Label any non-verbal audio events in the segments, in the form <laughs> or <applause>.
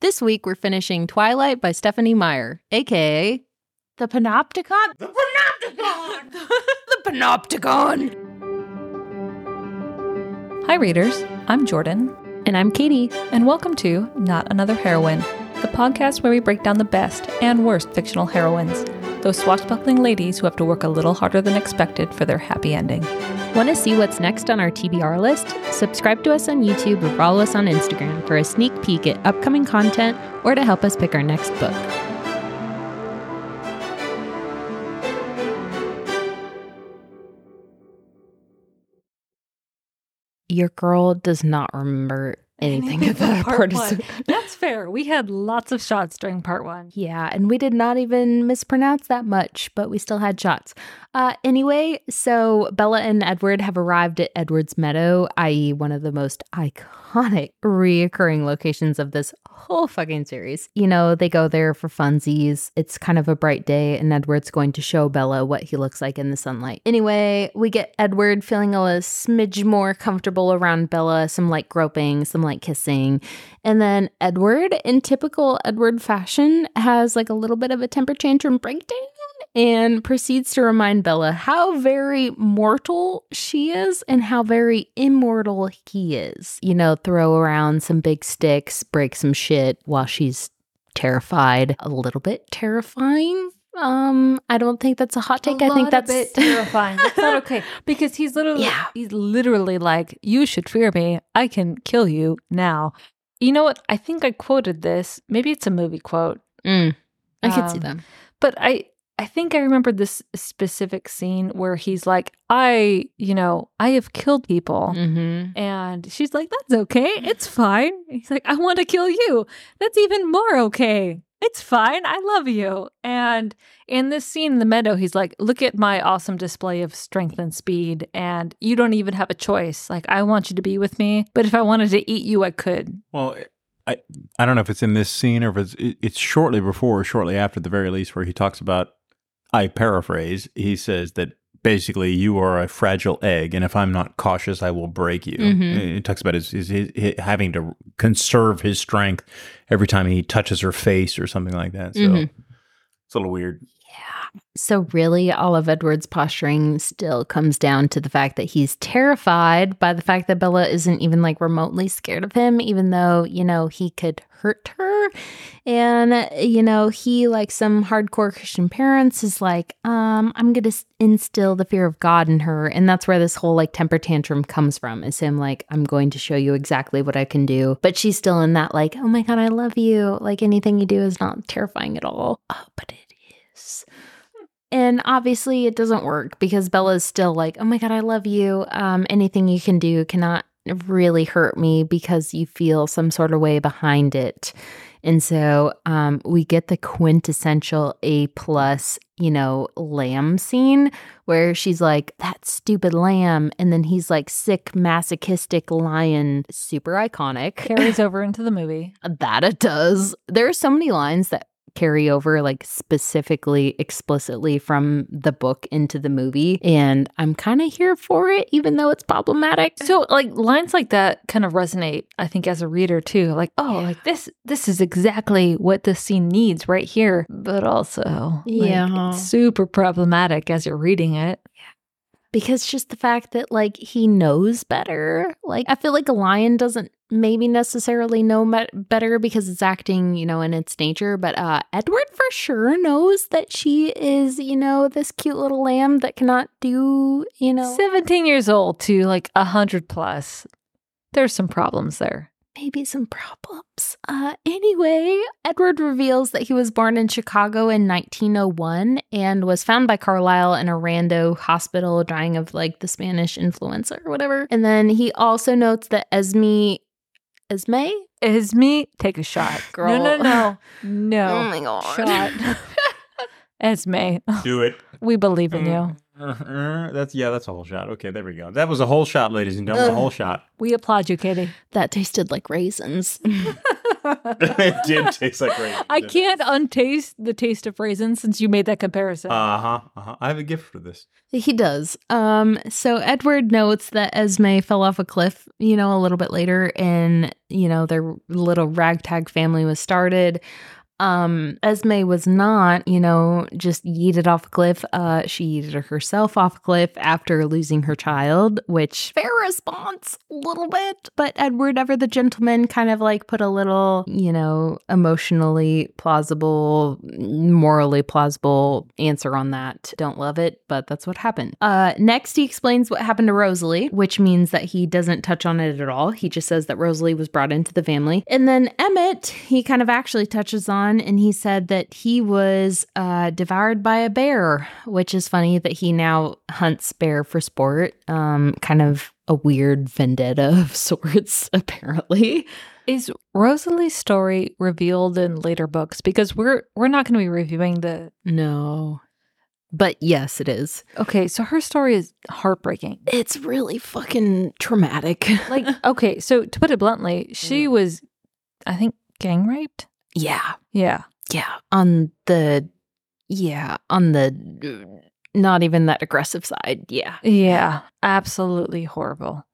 This week we're finishing Twilight by Stephenie Meyer, aka The Panopticon? The Panopticon! <laughs> the Panopticon! Hi, readers. I'm Jordan, And I'm Katie. and welcome to Not Another Heroine, the podcast where we break down the best and worst fictional heroines, those swashbuckling ladies who have to work a little harder than expected for their happy ending. Want to see what's next on our TBR list? Subscribe to us on YouTube or follow us on Instagram for a sneak peek at upcoming content or to help us pick our next book. Your girl does not remember anything about part one. <laughs> That's fair. We had lots of shots during part one. Yeah, and we did not even mispronounce that much, but we still had shots. Uh, anyway, so Bella and Edward have arrived at Edward's Meadow, i.e., one of the most iconic reoccurring locations of this whole fucking series. You know, they go there for funsies. It's kind of a bright day, and Edward's going to show Bella what he looks like in the sunlight. Anyway, we get Edward feeling a smidge more comfortable around Bella, some light groping, some light kissing. And then Edward, in typical Edward fashion, has like a little bit of a temper tantrum breakdown and proceeds to remind Bella how very mortal she is and how very immortal he is. You know, throw around some big sticks, break some shit while she's terrified, a little bit terrifying. Um, I don't think that's a hot take. I think that's bit terrifying. That's not okay <laughs> because he's literally Yeah. he's literally like, "You should fear me. I can kill you now." You know what? I think I quoted this. Maybe it's a movie quote, Mm, I could see Um, them. but I I think I remember this specific scene where he's like, "I, you know, I have killed people." Mm-hmm. And she's like, That's okay. It's fine. He's like, I want to kill you. That's even more okay. It's fine. I love you. And in this scene in the meadow, he's like, Look at my awesome display of strength and speed. And you don't even have a choice. Like, I want you to be with me. But if I wanted to eat you, I could. Well, I I don't know if it's in this scene or if it's it- it's shortly before or shortly after, the very least, where he talks about. I paraphrase. He says that basically you are a fragile egg, and if I'm not cautious, I will break you. Mhm. He talks about his, his, his, having to conserve his strength every time he touches her face or something like that. So Mhm. it's a little weird. So, really, all of Edward's posturing still comes down to the fact that he's terrified by the fact that Bella isn't even like remotely scared of him, even though, you know, he could hurt her. And, you know, he, like some hardcore Christian parents, is like, um, I'm going to instill the fear of God in her. And that's where this whole like temper tantrum comes from is him like, I'm going to show you exactly what I can do. But she's still in that, like, oh my God, I love you. Like, anything you do is not terrifying at all. Oh, but it is. And obviously, it doesn't work because Bella's still like, oh my God, I love you. Um, anything you can do cannot really hurt me because you feel some sort of way behind it. And so um, we get the quintessential A plus, you know, lamb scene where she's like, that stupid lamb. And then he's like, sick, masochistic lion, super iconic. Carries <laughs> over into the movie. That it does. There are so many lines that carry over like specifically explicitly from the book into the movie and I'm kind of here for it even though it's problematic. So like lines like that kind of resonate, I think, as a reader too. Like, oh, like this this is exactly what this scene needs right here. But also like, Yeah. super problematic as you're reading it. Because just the fact that like he knows better like i feel like a lion doesn't maybe necessarily know me- better because it's acting you know in its nature but uh edward for sure knows that she is you know this cute little lamb that cannot do you know 17 years old to like 100 plus. There's some problems there. Maybe some problems. Uh, anyway, Edward reveals that he was born in Chicago in 1901 and was found by Carlisle in a rando hospital dying of like the Spanish influenza or whatever. And then he also notes that Esme, Esme? Esme, take a shot. Girl. <laughs> No, no, no. No. <laughs> Oh my God. Shot. <laughs> Esme, Do it. we believe in you. Uh, that's yeah, that's a whole shot. Okay, there we go. That was a whole shot, ladies and gentlemen. A whole shot. We applaud you, Katie. That tasted like raisins. <laughs> it did taste like raisins. I can't untaste the taste of raisins since you made that comparison. Uh huh. Uh-huh. I have a gift for this. He does. Um, so Edward notes that Esme fell off a cliff, you know, a little bit later, and you know their little ragtag family was started. Um, Esme was not, you know, just yeeted off a cliff. Uh, she yeeted herself off a cliff after losing her child, which fair response, a little bit. But Edward, ever the gentleman, kind of like put a little, you know, emotionally plausible, morally plausible answer on that. Don't love it, but that's what happened. Uh, next, he explains what happened to Rosalie, which means that he doesn't touch on it at all. He just says that Rosalie was brought into the family. And then Emmett, he kind of actually touches on and he said that he was uh, devoured by a bear, which is funny that he now hunts bear for sport. Um, kind of a weird vendetta <laughs> of sorts, apparently. Is Rosalie's story revealed in later books? Because we're we're not going to be reviewing the. No. But yes, it is. Okay, so her story is heartbreaking. It's really fucking traumatic. <laughs> Like, okay, so to put it bluntly, she was, I think, gang raped. Yeah. Yeah. Yeah. On the, yeah, on the uh, not even that aggressive side. Yeah. Yeah. Absolutely horrible.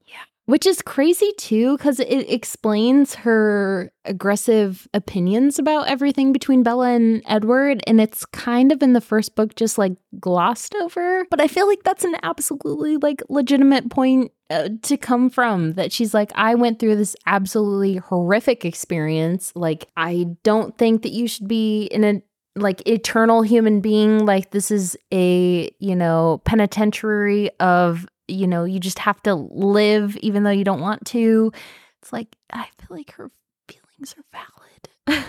Which is crazy too, because it explains her aggressive opinions about everything between Bella and Edward. And it's kind of in the first book just like glossed over. But I feel like that's an absolutely like legitimate point uh, to come from that she's like, I went through this absolutely horrific experience. Like, I don't think that you should be in a like eternal human being like this is a you know penitentiary of you know, you just have to live even though you don't want to. It's like, I feel like her feelings are valid.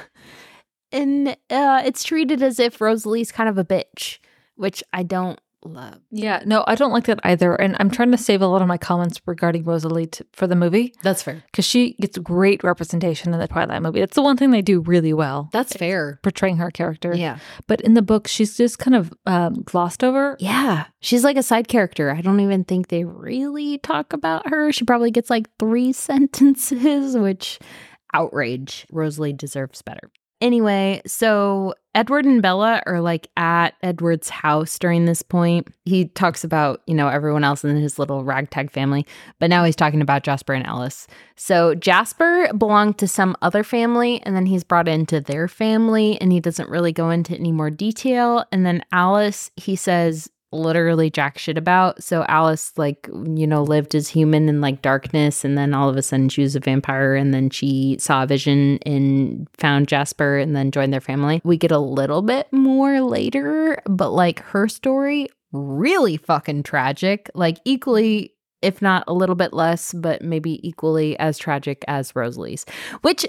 <laughs> and uh, it's treated as if Rosalie's kind of a bitch, which I don't love. Yeah, no, I don't like that either. And I'm trying to save a lot of my comments regarding Rosalie to, for the movie That's fair. because she gets great representation in the Twilight movie. That's the one thing they do really well, That's fair. portraying her character. Yeah. But in the book, she's just kind of um, glossed over. Yeah. She's like a side character. I don't even think they really talk about her. She probably gets like three <laughs> sentences, which outrage. Rosalie deserves better. Anyway, so Edward and Bella are like at Edward's house during this point. He talks about, you know, everyone else in his little ragtag family, but now he's talking about Jasper and Alice. So Jasper belonged to some other family and then he's brought into their family and he doesn't really go into any more detail. And then Alice, he says, literally jack shit about. So Alice, like, you know, lived as human in like darkness, and then all of a sudden she was a vampire, and then she saw a vision and found Jasper and then joined their family. We get a little bit more later, but like her story, really fucking tragic. Like, equally. If not a little bit less, but maybe equally as tragic as Rosalie's, which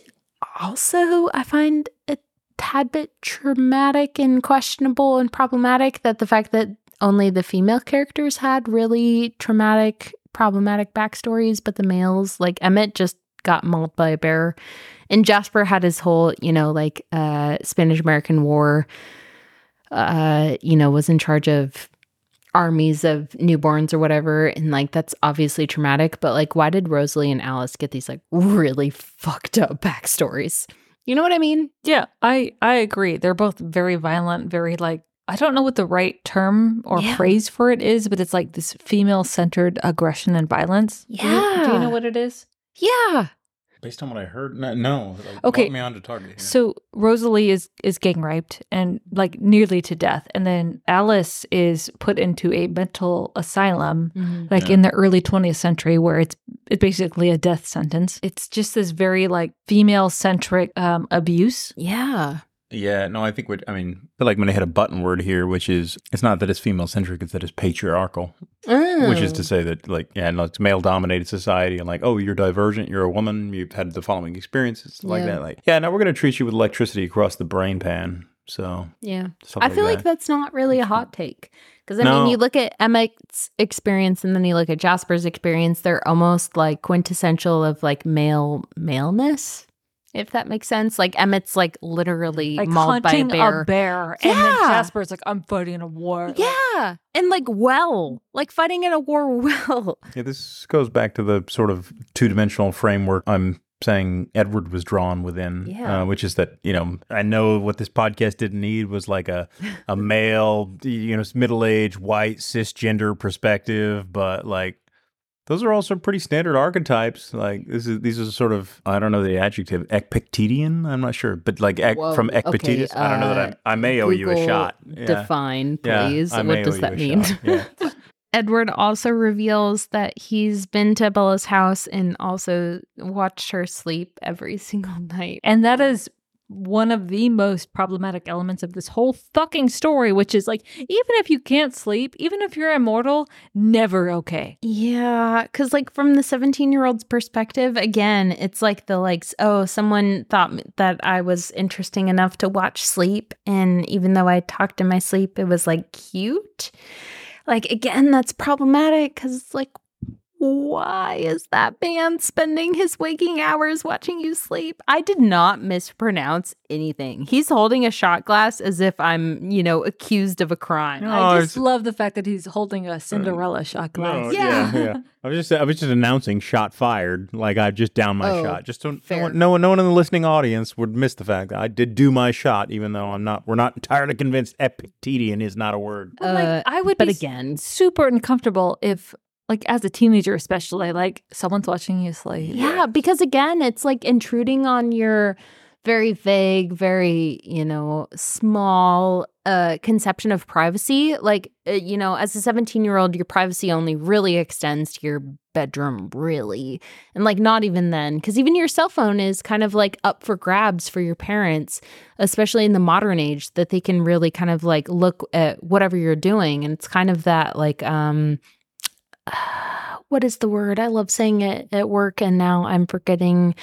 also I find a tad bit traumatic and questionable and problematic that the fact that only the female characters had really traumatic, problematic backstories, but the males, like Emmett, just got mauled by a bear. And Jasper had his whole, you know, like uh Spanish American War, uh, you know, was in charge of armies of newborns or whatever. And like that's obviously traumatic, but like why did Rosalie and Alice get these like really fucked up backstories? You know what I mean? Yeah, I I agree. They're both very violent, very like I don't know what the right term or Yeah. phrase for it is, but it's like this female centered aggression and violence. Do you- Do you, know what it is? Yeah. Based on what I heard, no. no. Like, Okay. me on to target. Here. So Rosalie is is gang raped and like nearly to death, and then Alice is put into a mental asylum, like Yeah. in the early 20th century, where it's it's basically a death sentence. It's just this very like female centric um, abuse. Yeah. Yeah, no, I think what I mean, I feel like when they had a button word here, which is it's not that it's female centric, it's that it's patriarchal, which is to mm. say that like yeah, no, it's male dominated society, and like oh, you're divergent, you're a woman, you've had the following experiences like Yeah. that, like yeah, now we're gonna treat you with electricity across the brain pan, so Yeah. I feel like that. that's not really a hot take. Because I No. mean, you look at Emmett's experience and then you look at Jasper's experience, they're almost like quintessential of like male maleness, if that makes sense. Like Emmett's like literally Like mauled by a bear. a bear, and then Jasper's like, "I'm fighting in a war." Yeah. And like well, like fighting in a war <laughs> well. Yeah, this goes back to the sort of two dimensional framework I'm saying Edward was drawn within, Yeah. uh, which is that you know I know what this podcast didn't need was like a a <laughs> male, you know, middle aged white cisgender perspective, but like those are also pretty standard archetypes. Like this is these are sort of I don't know the adjective Epictetian. I'm not sure, but like ec- Whoa, from okay, Epictetus. I don't know that uh, I, I may owe you a shot. Yeah. Define, Yeah, please. I may what does owe you that a mean? shot. Yeah. <laughs> Edward also reveals that he's been to Bella's house and also watched her sleep every <laughs> single night. And that is one of the most problematic elements of this whole fucking story, which is like, even if you can't sleep, even if you're immortal, never okay. Yeah, because like from the 17 year old's perspective, again, it's like the like, oh, someone thought that I was interesting enough to watch sleep. And even though I talked in my sleep, it was like cute. Like, again, that's problematic because it's like, why is that man spending his waking hours watching you sleep? I did not mispronounce anything. He's holding a shot glass as if I'm, you know, accused of a crime. No. I just love the fact that he's holding a Cinderella shot glass. No, Yeah. yeah, yeah. <laughs> I was just I was just announcing shot fired. Like I just downed my Oh, shot. Just don't, no fair. one, no one, no one in the listening audience would miss the fact that I did do my shot, even though I'm not. We're not entirely convinced Epictetian is not a word. But, like, Uh, I would But be again, super uncomfortable if, like, as a teenager, especially, like, someone's watching you sleep. Yeah, because again, it's like intruding on your very vague, very, you know, small uh conception of privacy. Like, uh, you know, as a 17-year-old, your privacy only really extends to your bedroom, really. And like not even then, cuz even your cell phone is kind of like up for grabs for your parents, especially in the modern age that they can really kind of like look at whatever you're doing and it's kind of that like um <sighs> what is the word? I love saying it at work and now I'm forgetting.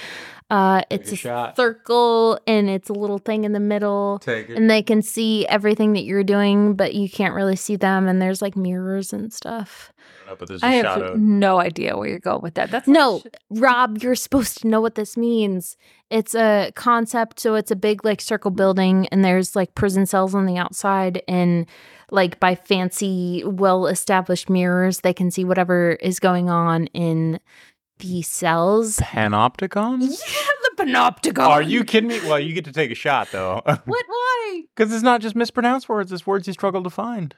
Uh it's a a, shot. circle and it's a little thing in the middle Take it. and they can see everything that you're doing but you can't really see them and there's like mirrors and stuff. but there's a I have of no idea where you're going with that. That's No, Rob, you're supposed to know what this means. It's a concept. So it's a big, like, circle building, and there's like prison cells on the outside. And like by fancy, well established mirrors, they can see whatever is going on in the cells. panopticon. <laughs> Yeah, the panopticon. Are you kidding me? Well, you get to take a shot though, <laughs> What? Why? <laughs> because it's not just mispronounced words; it's words you struggle to find.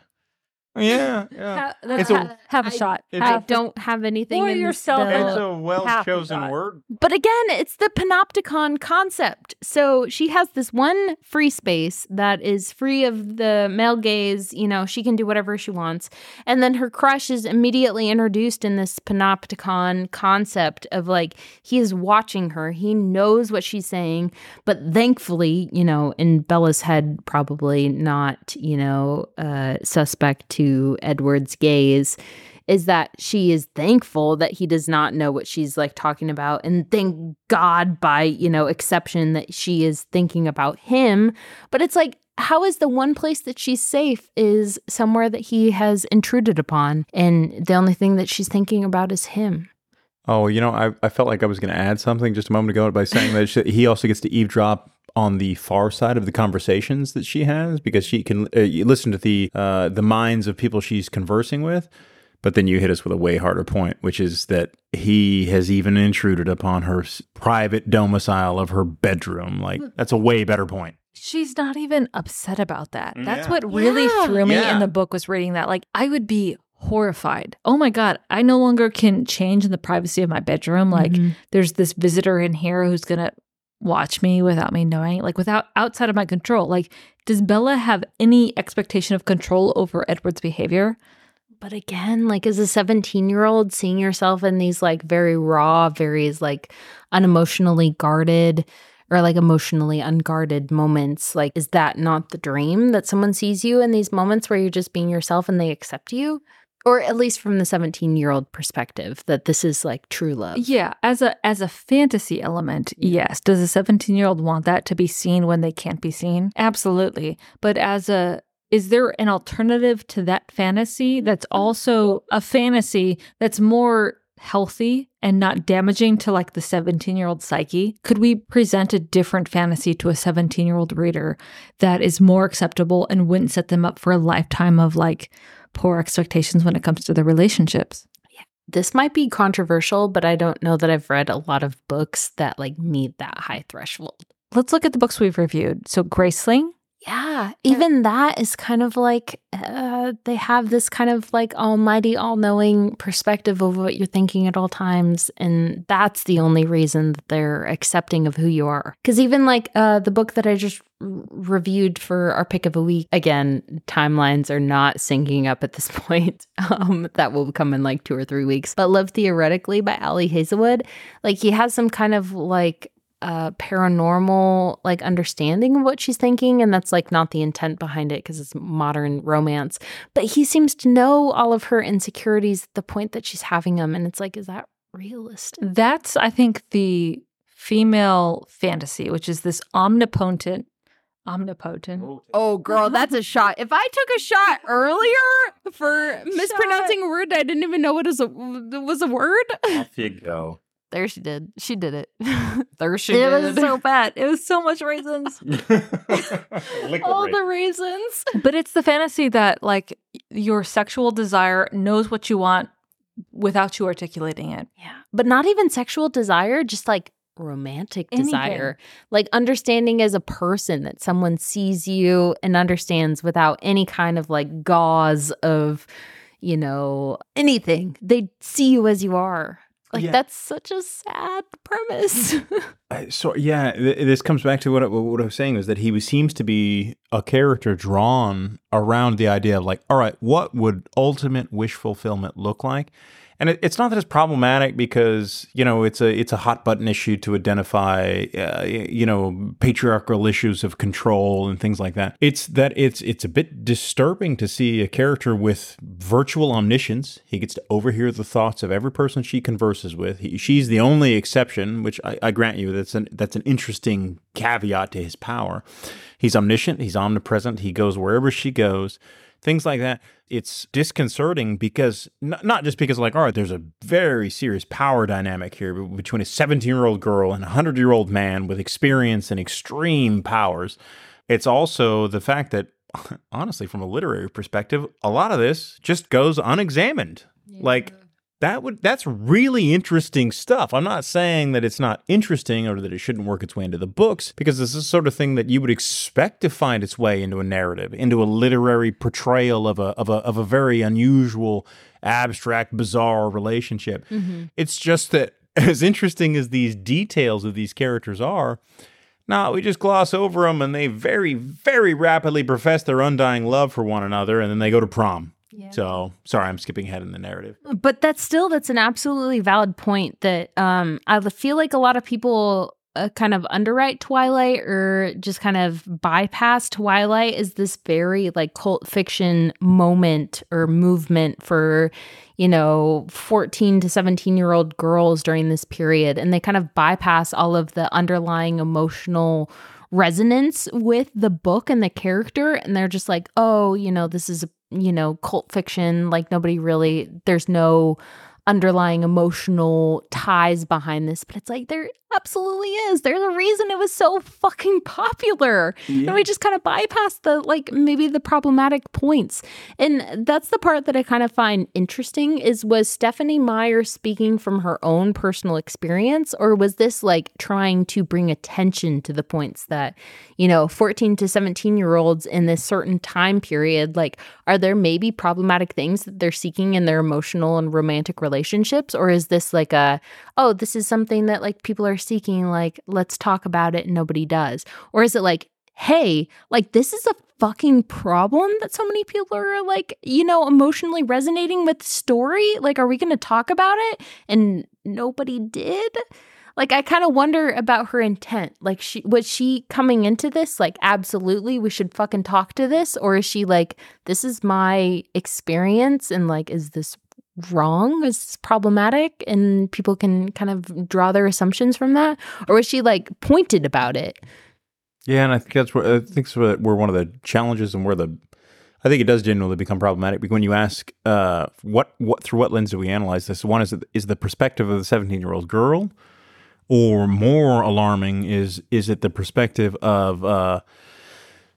Yeah, yeah. Ha- that's It's a- have a I- shot. it's I don't have anything Pour in yourself this. It's a well chosen word. But again, it's the panopticon concept. So she has this one free space that is free of the male gaze. You know, she can do whatever she wants. And then her crush is immediately introduced in this panopticon concept of like, he is watching her. He knows what she's saying. But thankfully, you know, in Bella's head, probably not, you know, uh, suspect to Edward's gaze is that she is thankful that he does not know what she's like talking about. And thank god by you know exception that she is thinking about him. But it's like how is the one place that she's safe is somewhere that he has intruded upon and the only thing that she's thinking about is him? Oh, you know, I, I felt like I was going to add something just a moment ago by saying that <laughs> she, he also gets to eavesdrop on the far side of the conversations that she has because she can uh, you listen to the uh, the minds of people she's conversing with. But then you hit us with a way harder point, which is that he has even intruded upon her private domicile of her bedroom. Like that's a way better point. She's not even upset about that. That's Yeah. what really Yeah. threw me Yeah. in the book was reading that. Like I would be horrified. Oh my god, I no longer can change in the privacy of my bedroom. Like Mhm. there's this visitor in here who's going to watch me without me knowing, like without outside of my control. Like does Bella have any expectation of control over Edward's behavior? but again like as a 17 year old seeing yourself in these like very raw very like unemotionally guarded or like emotionally unguarded moments like is that not the dream that someone sees you in these moments where you're just being yourself and they accept you or at least from the 17 year old perspective that this is like true love Yeah, as a as a fantasy element, yes. Does a 17-year-old want that to be seen when they can't be seen? Absolutely. But as a is there an alternative to that fantasy that's mm-hmm. also a fantasy that's more healthy and not damaging to like the 17-year-old psyche? Could we present a different fantasy to a 17-year-old reader that is more acceptable and wouldn't set them up for a lifetime of like poor expectations when it comes to their relationships? Yeah. this might be controversial, but I don't know that I've read a lot of books that like meet that high threshold. Let's look at the books we've reviewed. So, Graceling, Yeah, even that is kind of like uh, they have this kind of like almighty, all knowing perspective of what you're thinking at all times. And that's the only reason that they're accepting of who you are. Because even like uh, the book that I just r- reviewed for our pick of a week, again, timelines are not syncing up at this <laughs> point. Um, that will come in like two or three weeks. But Love Theoretically by Ali Hazelwood, like he has some kind of like uh paranormal like understanding of what she's thinking and that's like not the intent behind it because it's modern romance. But he seems to know all of her insecurities at the point that she's having them and it's like is that realistic? That's, I think, the female fantasy, which is this omnipotent, omnipotent. oh girl that's a shot. If i took a shot earlier for mispronouncing a word i didn't even know what is a was a word Off you <laughs> go. There she did she did it <laughs> there she did. It did was so bad. It was so much raisins. <laughs> all the raisins. <laughs> but it's the fantasy that, like, your sexual desire knows what you want without you articulating it. Yeah. But not even sexual desire, just like romantic Anything. desire. Like understanding as a person that someone sees you and understands without any kind of like gauze of, you know, anything. They see you as you are. Like Yeah. that's such a sad premise. <laughs> I- so yeah, th- this comes back to what I, what I was saying is that he was, seems to be a character drawn around the idea of like, all right, what would ultimate wish fulfillment look like? And it, it's not that it's problematic because you know it's a it's a hot button issue to identify uh, you know patriarchal issues of control and things like that. It's that it's it's a bit disturbing to see a character with virtual omniscience. He gets to overhear the thoughts of every person she converses with. He, she's the only exception, which I, I grant you that's an that's an interesting caveat to his power. He's omniscient. He's omnipresent. He goes wherever she goes things like that. It's disconcerting because not, not just because like, all right, there's a very serious power dynamic here between a 17 year old girl and a 100 year old man with experience and extreme powers. It's also the fact that, <laughs> honestly, from a literary perspective, a lot of this just goes unexamined. Like, that would that's really interesting stuff. I'm not saying that it's not interesting or that it shouldn't work its way into the books because this is the sort of thing that you would expect to find its way into a narrative, into a literary portrayal of a of a of a very unusual, abstract, bizarre relationship. Mm-hmm. It's just that <laughs> as interesting as these details of these characters are, no, we just gloss over them and they very, very rapidly profess their undying love for one another and then they go to prom. So, sorry, I'm skipping ahead in the narrative. but that's still that's an absolutely valid point that um I feel like a lot of people uh, kind of underwrite Twilight or just kind of bypass Twilight is this very like cult fiction moment or movement for you know 14 to 17 year old girls during this period. And they kind of bypass all of the underlying emotional resonance with the book and the character. And they're just like oh you know this is you know cult fiction like nobody really there's no underlying emotional ties behind this but it's like there absolutely is. There's a reason it was so fucking popular. And we just kind of bypass the like maybe the problematic points. And that's the part that i kind of find interesting is was stephenie meyer speaking from her own personal experience or was this like trying to bring attention to the points that you know 14 to 17 year olds in this certain time period like are there maybe problematic things that they're seeking in their emotional and romantic relationships? Or is this like a oh this is something that like people are seeking like let's talk about it and nobody does? Or is it like hey like this is a fucking problem that so many people are like you know emotionally resonating with story? Like are we going to talk about it? And nobody did? Like i kind of wonder about her intent. Like she was she coming into this like absolutely we should fucking talk to this? Or is she like this is my experience and like is this wrong is problematic and people can kind of draw their assumptions from that? Or was she like pointed about it? Yeah, and I think that's where I think where, one of the challenges and where the I think it does genuinely become problematic because when you ask uh, what what through what lens do we analyze this? One is is the perspective of the seventeen year old girl, or more alarming is is it the perspective of uh,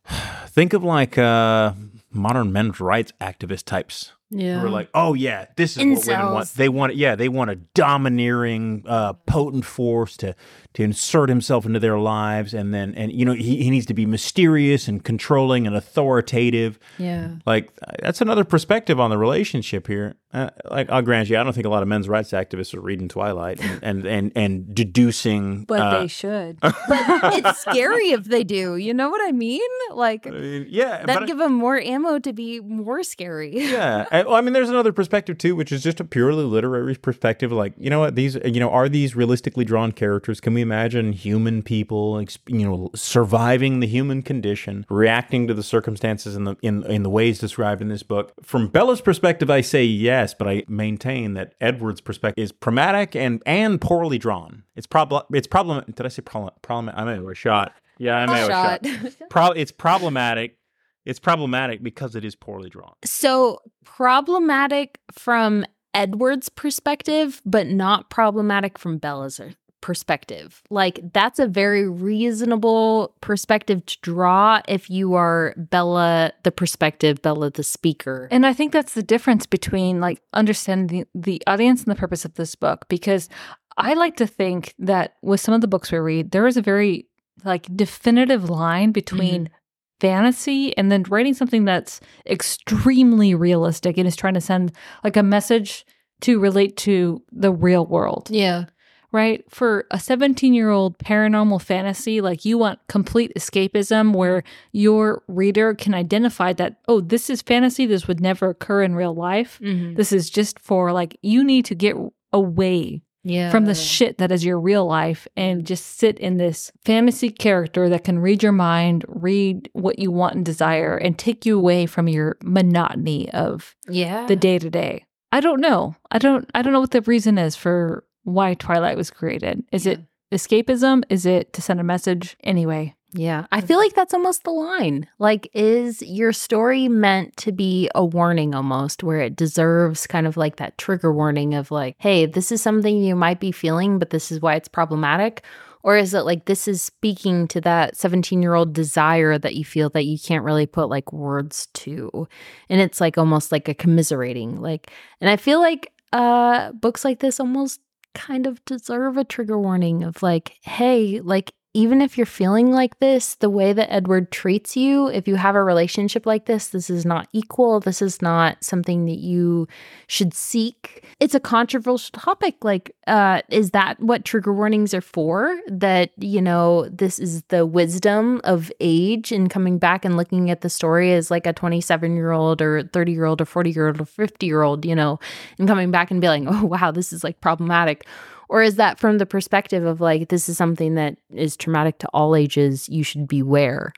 <sighs> think of like uh, modern men's rights activist types Yeah. who are like, oh yeah, this is what women want. They want, yeah, they want a domineering, uh, potent force to to insert himself into their lives, and then and you know he, he needs to be mysterious and controlling and authoritative. yeah. Like that's another perspective on the relationship here. Uh, like I'll grant you, I don't think a lot of men's rights activists are reading Twilight and and and, and deducing. But uh, they should. But it's scary if they do. You know what I mean? Like I mean, yeah, that give them more ammo to be more scary. yeah. <laughs> I, well, I mean, there's another perspective too, which is just a purely literary perspective. Like, you know what? These, you know, are these realistically drawn characters? Can we imagine human people, you know, surviving the human condition, reacting to the circumstances in the in in the ways described in this book? From Bella's perspective, I say yes, but I maintain that Edward's perspective is problematic and and poorly drawn. It's problem. It's problem. Did I say problem? Problem. I may have a shot. Yeah, I may have a shot. Shot. <laughs> Pro- it's problematic. It's problematic because it is poorly drawn. So problematic from Edward's perspective, but not problematic from Bella's perspective. Like that's a very reasonable perspective to draw if you are Bella the perspective, Bella the speaker. And I think that's the difference between like understanding the, the audience and the purpose of this book because I like to think that with some of the books we read, there is a very like definitive line between mm-hmm. fantasy and then writing something that's extremely realistic and is trying to send like a message to relate to the real world yeah. Right? For a 17 year old paranormal fantasy, like you want complete escapism where your reader can identify that, oh, this is fantasy. This would never occur in real life. Mhm. This is just for like, you need to get away Yeah. from the shit that is your real life and just sit in this fantasy character that can read your mind, read what you want and desire, and take you away from your monotony of yeah. the day to day. I don't know. I don't I don't know what the reason is for why Twilight was created. Is it escapism? Is it to send a message? Anyway. Yeah. I feel like that's almost the line. Like, is your story meant to be a warning almost, where it deserves kind of like that trigger warning of like, hey, this is something you might be feeling, but this is why it's problematic? Or is it like this is speaking to that 17 year old desire that you feel that you can't really put like words to? And it's like almost like a commiserating. Like, and I feel like uh books like this almost kind of deserve a trigger warning of like, hey, like even if you're feeling like this, the way that Edward treats you, if you have a relationship like this, this is not equal. This is not something that you should seek. It's a controversial topic. Like, uh, is that what trigger warnings are for? That, you know, this is the wisdom of age and coming back and looking at the story as like a 27 year old or 30 year old or 40 year old or 50 year old, you know, and coming back and being like, <laughs> oh, wow, this is like problematic. Or is that from the perspective of like, this is something that is traumatic to all ages? You should beware.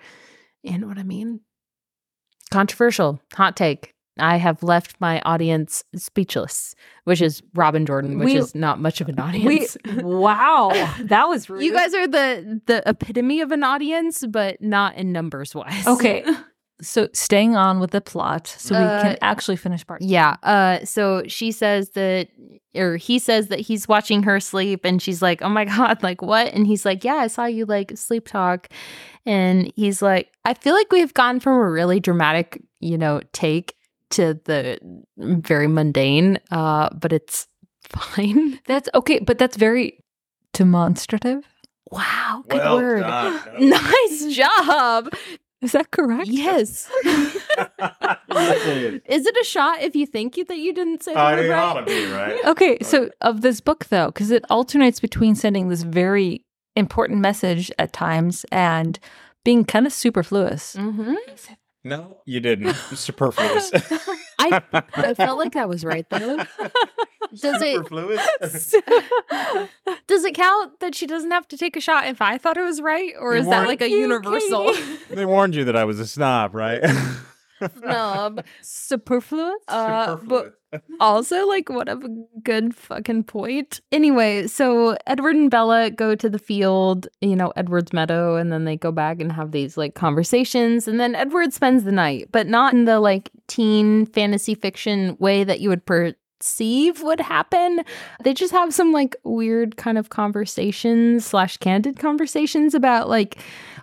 You know what I mean? Controversial, hot take. I have left my audience speechless, which is Robin Jordan, which We- is not much of an We audience. <laughs> wow. That was rude. you guys are the the epitome of an audience, but not in numbers wise. Okay. <laughs> So staying on with the plot so we Uh, can actually finish part. Yeah. Uh so she says that or he says that he's watching her sleep and she's like, "Oh my <laughs> god, like what?" And he's like, "Yeah, I saw you like sleep talk." And he's like, "I feel like we've gone from a really dramatic, you know, take to the very mundane, uh but it's <laughs> fine." That's okay, but that's very demonstrative. Wow, good word. <laughs> Nice job. Is that correct? <laughs> Yes. Is it a shot if you think you, that you didn't say the I word it right? ought to be, right? <laughs> Okay, so of this book though, because it alternates between sending this very important message at times and being kind of superfluous. Mm-hmm. No, you didn't. Superfluous. <laughs> I I felt like that was right though. Does it Superfluous? <laughs> <laughs> does it count that she doesn't have to take a shot if I thought it was right, or They is that like a universal <laughs> they warned you that I was a snob, right? Snob, Superfluous? Uh, but also like what a good fucking point. Anyway, so Edward and Bella go to the field, you know, Edward's meadow, and then they go back and have these like conversations, and then Edward spends the night, but not in the like teen fantasy fiction way that you would per conceive would happen. They just have some like weird kind of conversations slash candid conversations about like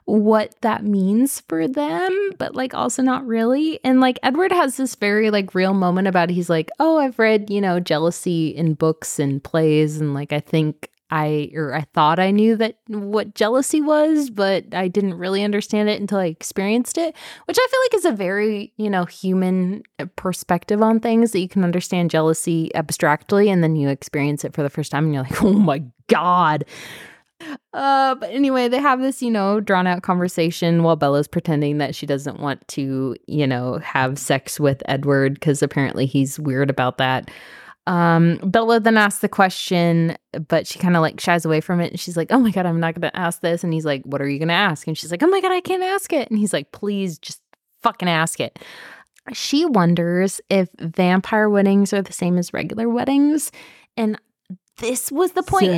what that means for them, but like also not really. And like Edward has this very like real moment about he's like, oh, I've read, you know, jealousy in books and plays. And like, I think I or I thought I knew that what jealousy was, but I didn't really understand it until I experienced it, which I feel like is a very, you know, human uh, perspective on things that you can understand jealousy abstractly and then you experience it for the first time and you're like, <laughs> "Oh my god." Uh, but anyway, they have this, you know, drawn out conversation while Bella's pretending that she doesn't want to, you know, have sex with Edward because apparently he's weird about that. Um, Bella then asks the question, but she kind of like shies away from it. And she's like, Oh my God, I'm not going to ask this. And he's like, What are you going to ask? And she's like, Oh my God, I can't ask it. And he's like, Please just fucking ask it. She wonders if vampire weddings are the same as regular weddings. And this was the point.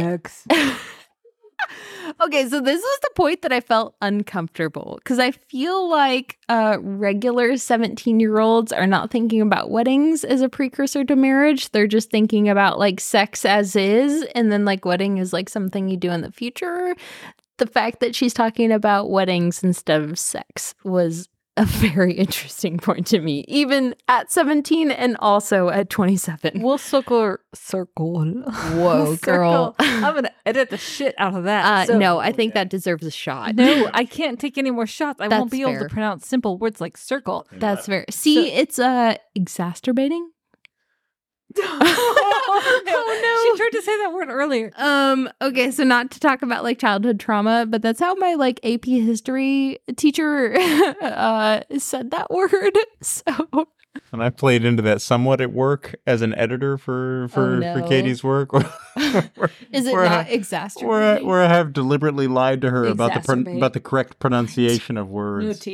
<laughs> <laughs> Okay, so this was the point that I felt uncomfortable because I feel like uh, regular 17 year olds are not thinking about weddings as a precursor to marriage. They're just thinking about like sex as is, and then like wedding is like something you do in the future. The fact that she's talking about weddings instead of sex was a very interesting point to me, even at 17 and also at 27. We'll circle, circle. Whoa, girl. I'm gonna edit the shit out of that. Uh, So- no, I think that deserves a shot. no, I can't take any more shots. I That's won't be able to pronounce simple words like circle. That's fair. See, it's uh exacerbating. Oh <laughs> no! She tried to say that word earlier. Um, okay, so not to talk about like childhood trauma, but that's how my like AP history teacher <laughs> uh said that word. <laughs> So And I played into that somewhat at work as an editor for for, Oh, no. for Katie's work. Where- is it where not I- exacerbating? where I, where I have deliberately lied to her about the pron- Exacerbate. about the correct pronunciation of No words.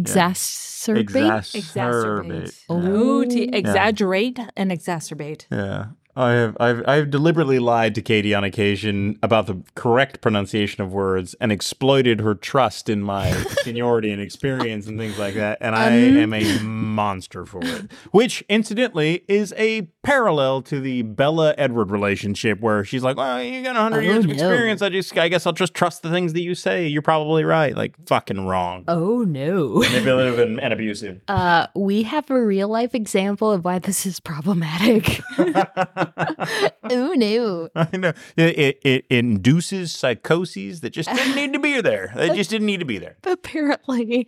T. Exacerbate? Exacerbate. Oh. Yeah. No T. Exaggerate and exacerbate. Yeah. I have I've I've deliberately lied to Katie on occasion about the correct pronunciation of words and exploited her trust in my <laughs> seniority and experience and things like that. And I Um. am a monster for it. Which incidentally is a parallel to the Bella Edward relationship where she's like, Well, you got hundred Oh, years of no. experience. I just I guess I'll just trust the things that you say. You're probably right. Like fucking wrong. Oh no. Manipulative and, and abusive. <laughs> Uh we have a real life example of why this is problematic. <laughs> oh no. I know it, it, it induces psychoses that just didn't need to be there. They just didn't need to be there. apparently.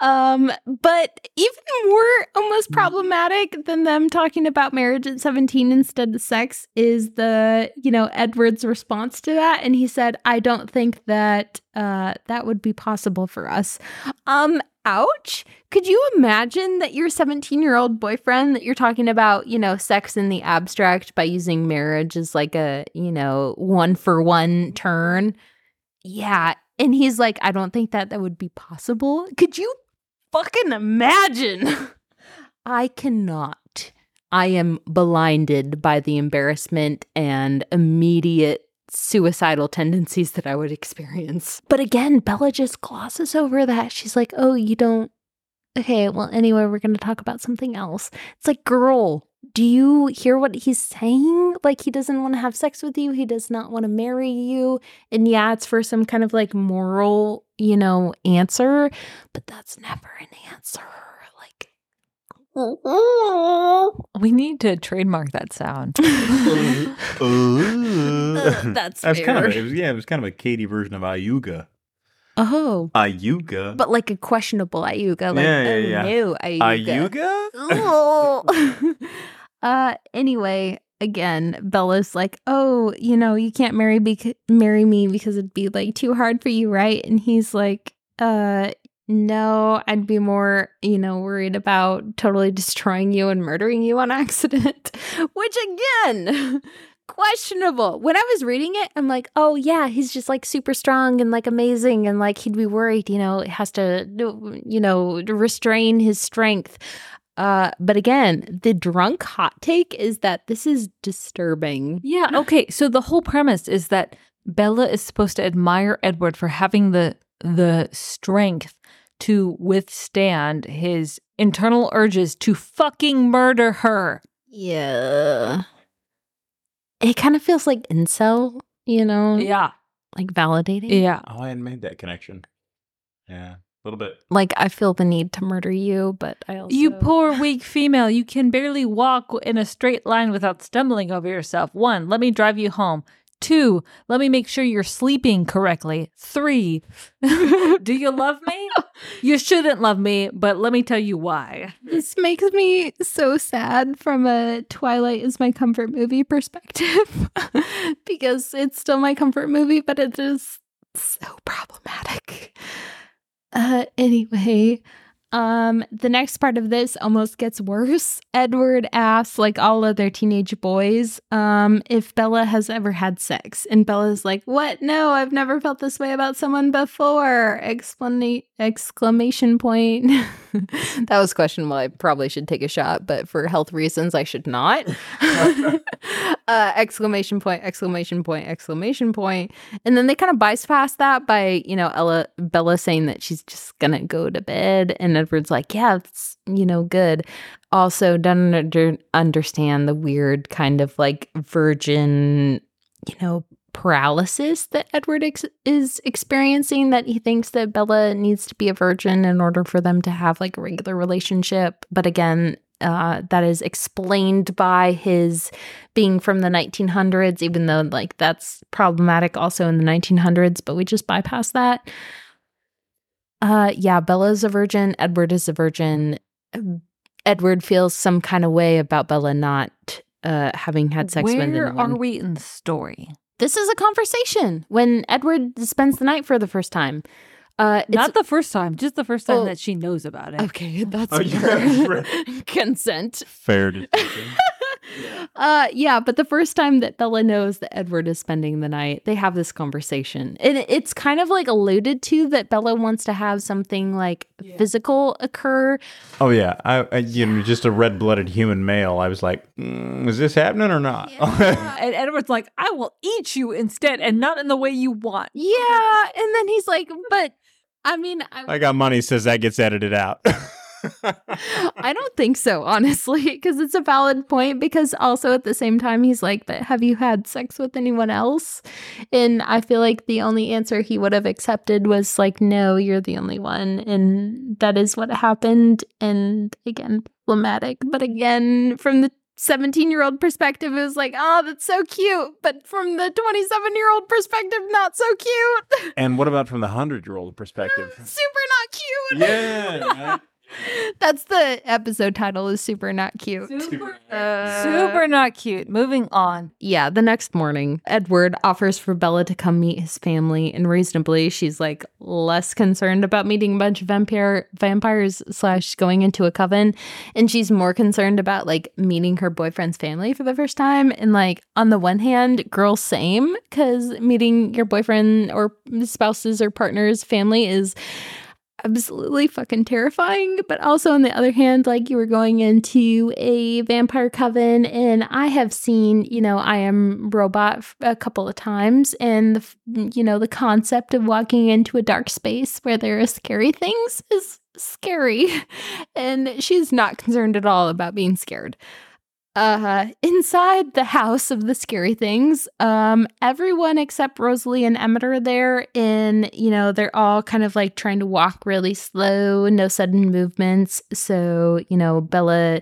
Um, but even more almost problematic than them talking about marriage at 17 instead of sex is the, you know, Edward's response to that. And he said, I don't think that uh that would be possible for us. Um, ouch. Could you imagine that your 17 year old boyfriend that you're talking about, you know, sex in the abstract by using marriage as like a, you know, one for one turn? Yeah. And he's like, I don't think that that would be possible. Could you fucking imagine? <laughs> I cannot. I am blinded by the embarrassment and immediate suicidal tendencies that I would experience. But again, Bella just glosses over that. She's like, oh, you don't. Okay, well, anyway, we're going to talk about something else. It's like, girl, do you hear what he's saying? Like, he doesn't want to have sex with you. He does not want to marry you. And yeah, it's for some kind of like moral, you know, answer, but that's never an answer. Like, <laughs> We need to trademark that sound. <laughs> Uh, uh. Uh, that's That's kind of a, it was, yeah, it was kind of a Katie version of Ayuga. oh, Ayuga. but like a questionable Ayuga. Like, Yeah, yeah, oh, yeah. no, Ayuga. Ayuga? <laughs> Uh anyway again bella's like oh you know you can't marry bec- marry me because it'd be like too hard for you right? And he's like uh no i'd be more you know worried about totally destroying you and murdering you on <laughs> accident which again <laughs> questionable. When i was reading it i'm like oh yeah he's just like super strong and like amazing and like he'd be worried you know has to you know restrain his strength uh, but again, the drunk hot take is that this is disturbing. yeah. Okay. So the whole premise is that Bella is supposed to admire Edward for having the the strength to withstand his internal urges to fucking murder her. Yeah. It kind of feels like incel, you know? Yeah. Like validating. Yeah. Oh, I hadn't made that connection. Yeah, a little bit. Like I feel the need to murder you, but I also You poor weak female, you can barely walk in a straight line without stumbling over yourself. One, let me drive you home. Two, let me make sure you're sleeping correctly. Three, <laughs> do you love me? <laughs> You shouldn't love me, but let me tell you why. This makes me so sad from a Twilight is my comfort movie perspective <laughs> because it's still my comfort movie, but it is so problematic. Uh, anyway, um, the next part of this almost gets worse. <laughs> Edward asks, like all other teenage boys, um, if Bella has ever had sex, and Bella's like, "What? No, I've never felt this way about someone before!" Explana- exclamation point. <laughs> that was questionable. I probably should take a shot, but for health reasons, I should not. <laughs> uh, exclamation point! Exclamation point! Exclamation point! And then they kind of bypass that by, you know, Ella Bella saying that she's just gonna go to bed, and Edward's like, "Yeah, it's you know good." Also, don't under- understand the weird kind of like virgin, you know, paralysis that Edward ex- is experiencing. That he thinks that Bella needs to be a virgin in order for them to have like a regular relationship. But again, uh, that is explained by his being from the 1900s, even though like that's problematic also in the 1900s. But we just bypass that. Uh, yeah, Bella's a virgin. Edward is a virgin. Edward feels some kind of way about Bella not uh having had sex with Where anyone. are we in the story? This is a conversation when Edward spends the night for the first time. Uh, it's, Not the first time, just the first time Oh. that she knows about it. okay. <laughs> That's Oh, yeah, right. <laughs> consent. Fair <laughs> distinction. Uh, yeah, but the first time that Bella knows that Edward is spending the night, they have this conversation. And it's kind of like alluded to that Bella wants to have something like physical occur. oh yeah, I, I you know just a red blooded human male. I was like, mm, is this happening or not? <laughs> And Edward's like, I will eat you instead and not in the way you want. Yeah, and then he's like, but I mean, I, I got money says that gets edited out. <laughs> I don't think so, honestly, because it's a valid point. Because also at the same time, he's like, but have you had sex with anyone else? And I feel like the only answer he would have accepted was like, no, you're the only one. And that is what happened. And again, problematic. But again, from the 17 year old perspective, it was like, oh, that's so cute. But from the 27 year old perspective, not so cute. and what about from the hundred year old perspective? <laughs> Super not cute. yeah, right? That's the episode title is super not cute. Uh, Super not cute. Moving on. Yeah, the next morning, Edward offers for Bella to come meet his family, and reasonably, she's like less concerned about meeting a bunch of vampire vampires slash going into a coven, and she's more concerned about like meeting her boyfriend's family for the first time. And like on the one hand, girl, same, because meeting your boyfriend or spouses or partner's family is absolutely fucking terrifying. But also, on the other hand, like you were going into a vampire coven, and I have seen, you know, I am robot a couple of times, and the, you know, the concept of walking into a dark space where there are scary things is scary, <laughs> and she's not concerned at all about being scared uh inside the house of the scary things um everyone except rosalie and emmett are there and you know they're all kind of like trying to walk really slow no sudden movements. So you know bella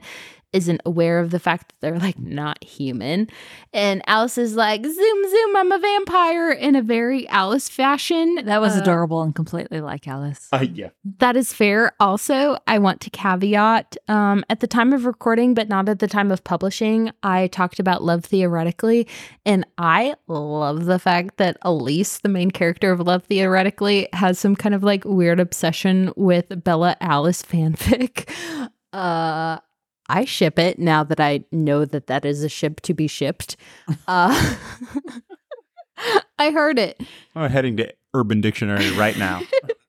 isn't aware of the fact that they're like not human and alice is like zoom zoom i'm a vampire in a very alice fashion That was Uh, adorable and completely like Alice. Uh, yeah. that is fair. Also, I want to caveat um, at the time of recording, but not at the time of publishing, I talked about love theoretically. And I love the fact that Elise, the main character of Love Theoretically, has some kind of like weird obsession with Bella Alice fanfic. <laughs> Uh, I ship it now that I know that that is a ship to be shipped. <laughs> Uh, <laughs> I heard it. I'm heading to Urban Dictionary right now.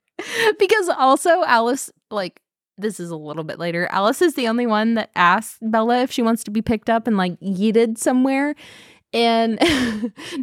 <laughs> because also Alice, like, this is a little bit later. Alice is the only one that asks Bella if she wants to be picked up and like yeeted somewhere. And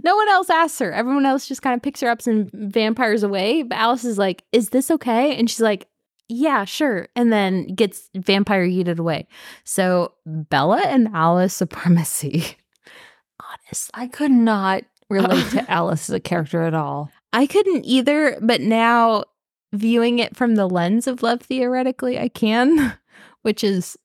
no one else asks her. Everyone else just kind of picks her up and vampires away. But Alice is like, Is this okay? And she's like, yeah, sure. And then gets vampire yeeted away. So Bella and Alice supremacy. <laughs> Honestly. I could not relate to <laughs> Alice as a character at all. I couldn't either, but now viewing it from the lens of love theoretically, I can, <laughs> which is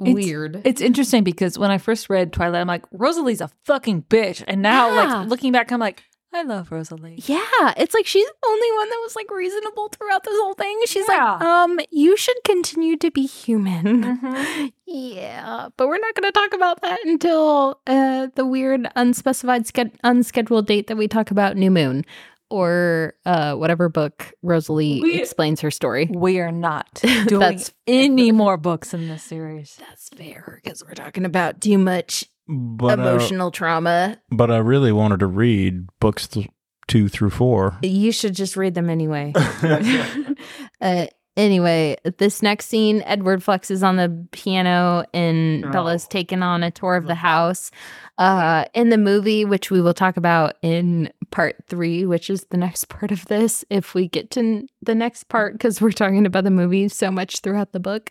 It's- weird. It's interesting because when I first read Twilight, I'm like, Rosalie's a fucking bitch. And now, Yeah. like, looking back, I'm like, I love Rosalie. yeah, it's like she's the only one that was like reasonable throughout this whole thing. She's Yeah. like, um, you should continue to be human. Mhm. <laughs> Yeah, but we're not going to talk about that until uh, the weird unspecified sched- unscheduled date that we talk about New Moon or uh, whatever book Rosalie We- explains her story. We are not <laughs> doing any more books in this series. That's fair because we're talking about too much But emotional trauma. but I really wanted to read books th- two through four. You should just read them anyway. <laughs> <laughs> uh, anyway, this next scene, Edward flexes on the piano and Oh. Bella's taken on a tour of the house. Uh, in the movie, which we will talk about in part three, which is the next part of this, if we get to n- the next part, because we're talking about the movie so much throughout the book.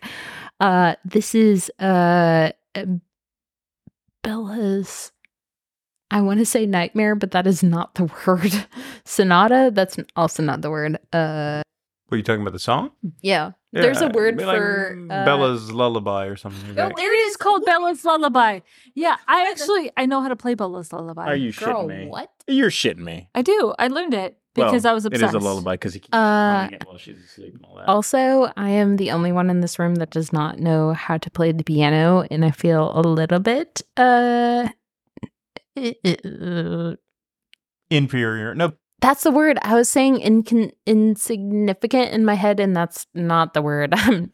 Uh, this is uh, Bella's. I want to say nightmare, but that is not the <laughs> word. Sonata, that's also not the word. Uh Were you talking about the song? yeah. There's a word like for uh, Bella's lullaby or something. Oh, like that. there it is called Bella's Lullaby. Yeah, I <laughs> actually I know how to play Bella's Lullaby. Are you girl, shitting me? what? You're shitting me. I do. I learned it because Well, I was obsessed. It is a lullaby because he keeps Uh, it while she's asleep and all that. Also, I am the only one in this room that does not know how to play the piano, and I feel a little bit uh Inferior. No, that's the word. I was saying incon- insignificant in my head, and that's not the word. <laughs> I'm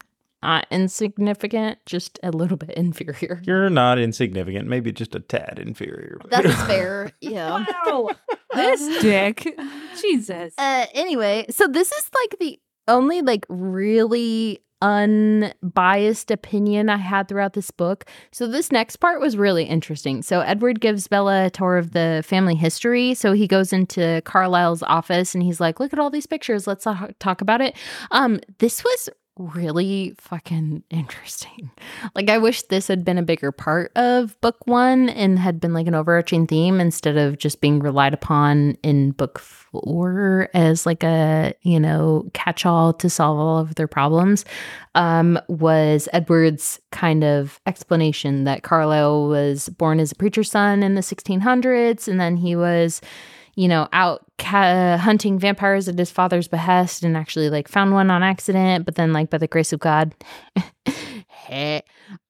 not insignificant, just a little bit inferior. <laughs> you're not insignificant. Maybe just a tad inferior. That's <laughs> fair. Yeah. Wow. <laughs> this dick. Jesus. Uh, anyway, so this is like the only like really unbiased opinion I had throughout this book. So this next part was really interesting. So Edward gives Bella a tour of the family history. So he goes into Carlisle's office and he's like, "Look at all these pictures. Let's uh, talk about it." Um, this was really fucking <laughs> interesting. Like I wish this had been a bigger part of book 1 and had been like an overarching theme instead of just being relied upon in book 4 as like a, you know, catch-all to solve all of their problems. Um was Edward's kind of explanation that Carlisle was born as a preacher's son in the 1600s and then he was you know, out ca- hunting vampires at his father's behest and actually like found one on accident, but then like by the grace of God, <laughs> heh,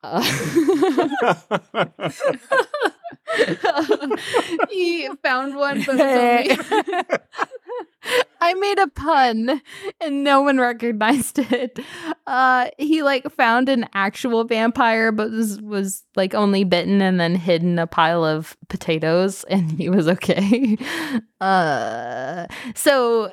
uh, <laughs> he found one, but <laughs> only- I made a pun and no one recognized it. Uh he like found an actual vampire but was was like only bitten and then hid in a pile of potatoes and he was okay. <laughs> Uh so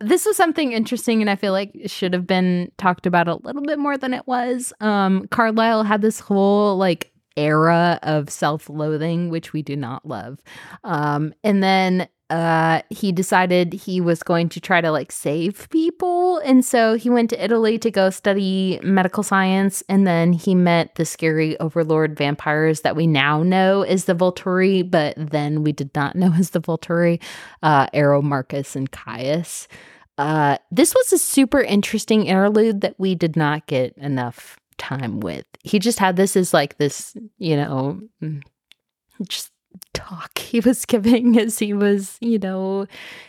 this was something interesting and I feel like it should have been talked about a little bit more than it was. Um Carlisle had this whole like era of self-loathing which we do not love. Um and then uh he decided he was going to try to like save people. And so he went to Italy to go study medical science. And then he met the scary overlord vampires that we now know as the Volturi but then we did not know as the Volturi uh Marcus and Caius. Uh this was a super interesting interlude that we did not get enough time with he just had this as like this you know just talk <laughs> he was giving as he was, you know,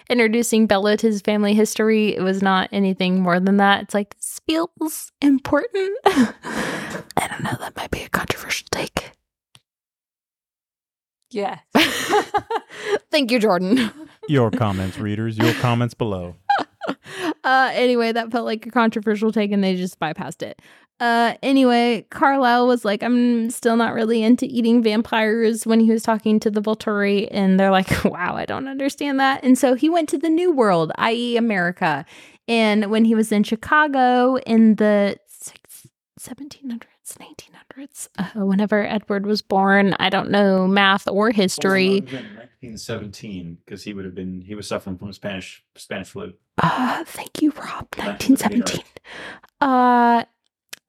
introducing Bella to his family history. It was not anything more than that. It's like, this feels important. <laughs> I don't know. That might be a controversial take. Yeah. <laughs> Thank you, Jordan. your comments, readers. Your comments below. uh anyway that felt like a controversial take and they just bypassed it uh anyway carlisle was like i'm still not really into eating vampires when he was talking to the volturi and they're like <laughs> wow i don't understand that and so he went to the new world i.e america and when he was in chicago in the six, 1700s 1900s uh, whenever edward was born i don't know math or history 1917, because he would have been he was suffering from Spanish Spanish flu. Uh, thank you, Rob. 1917. uh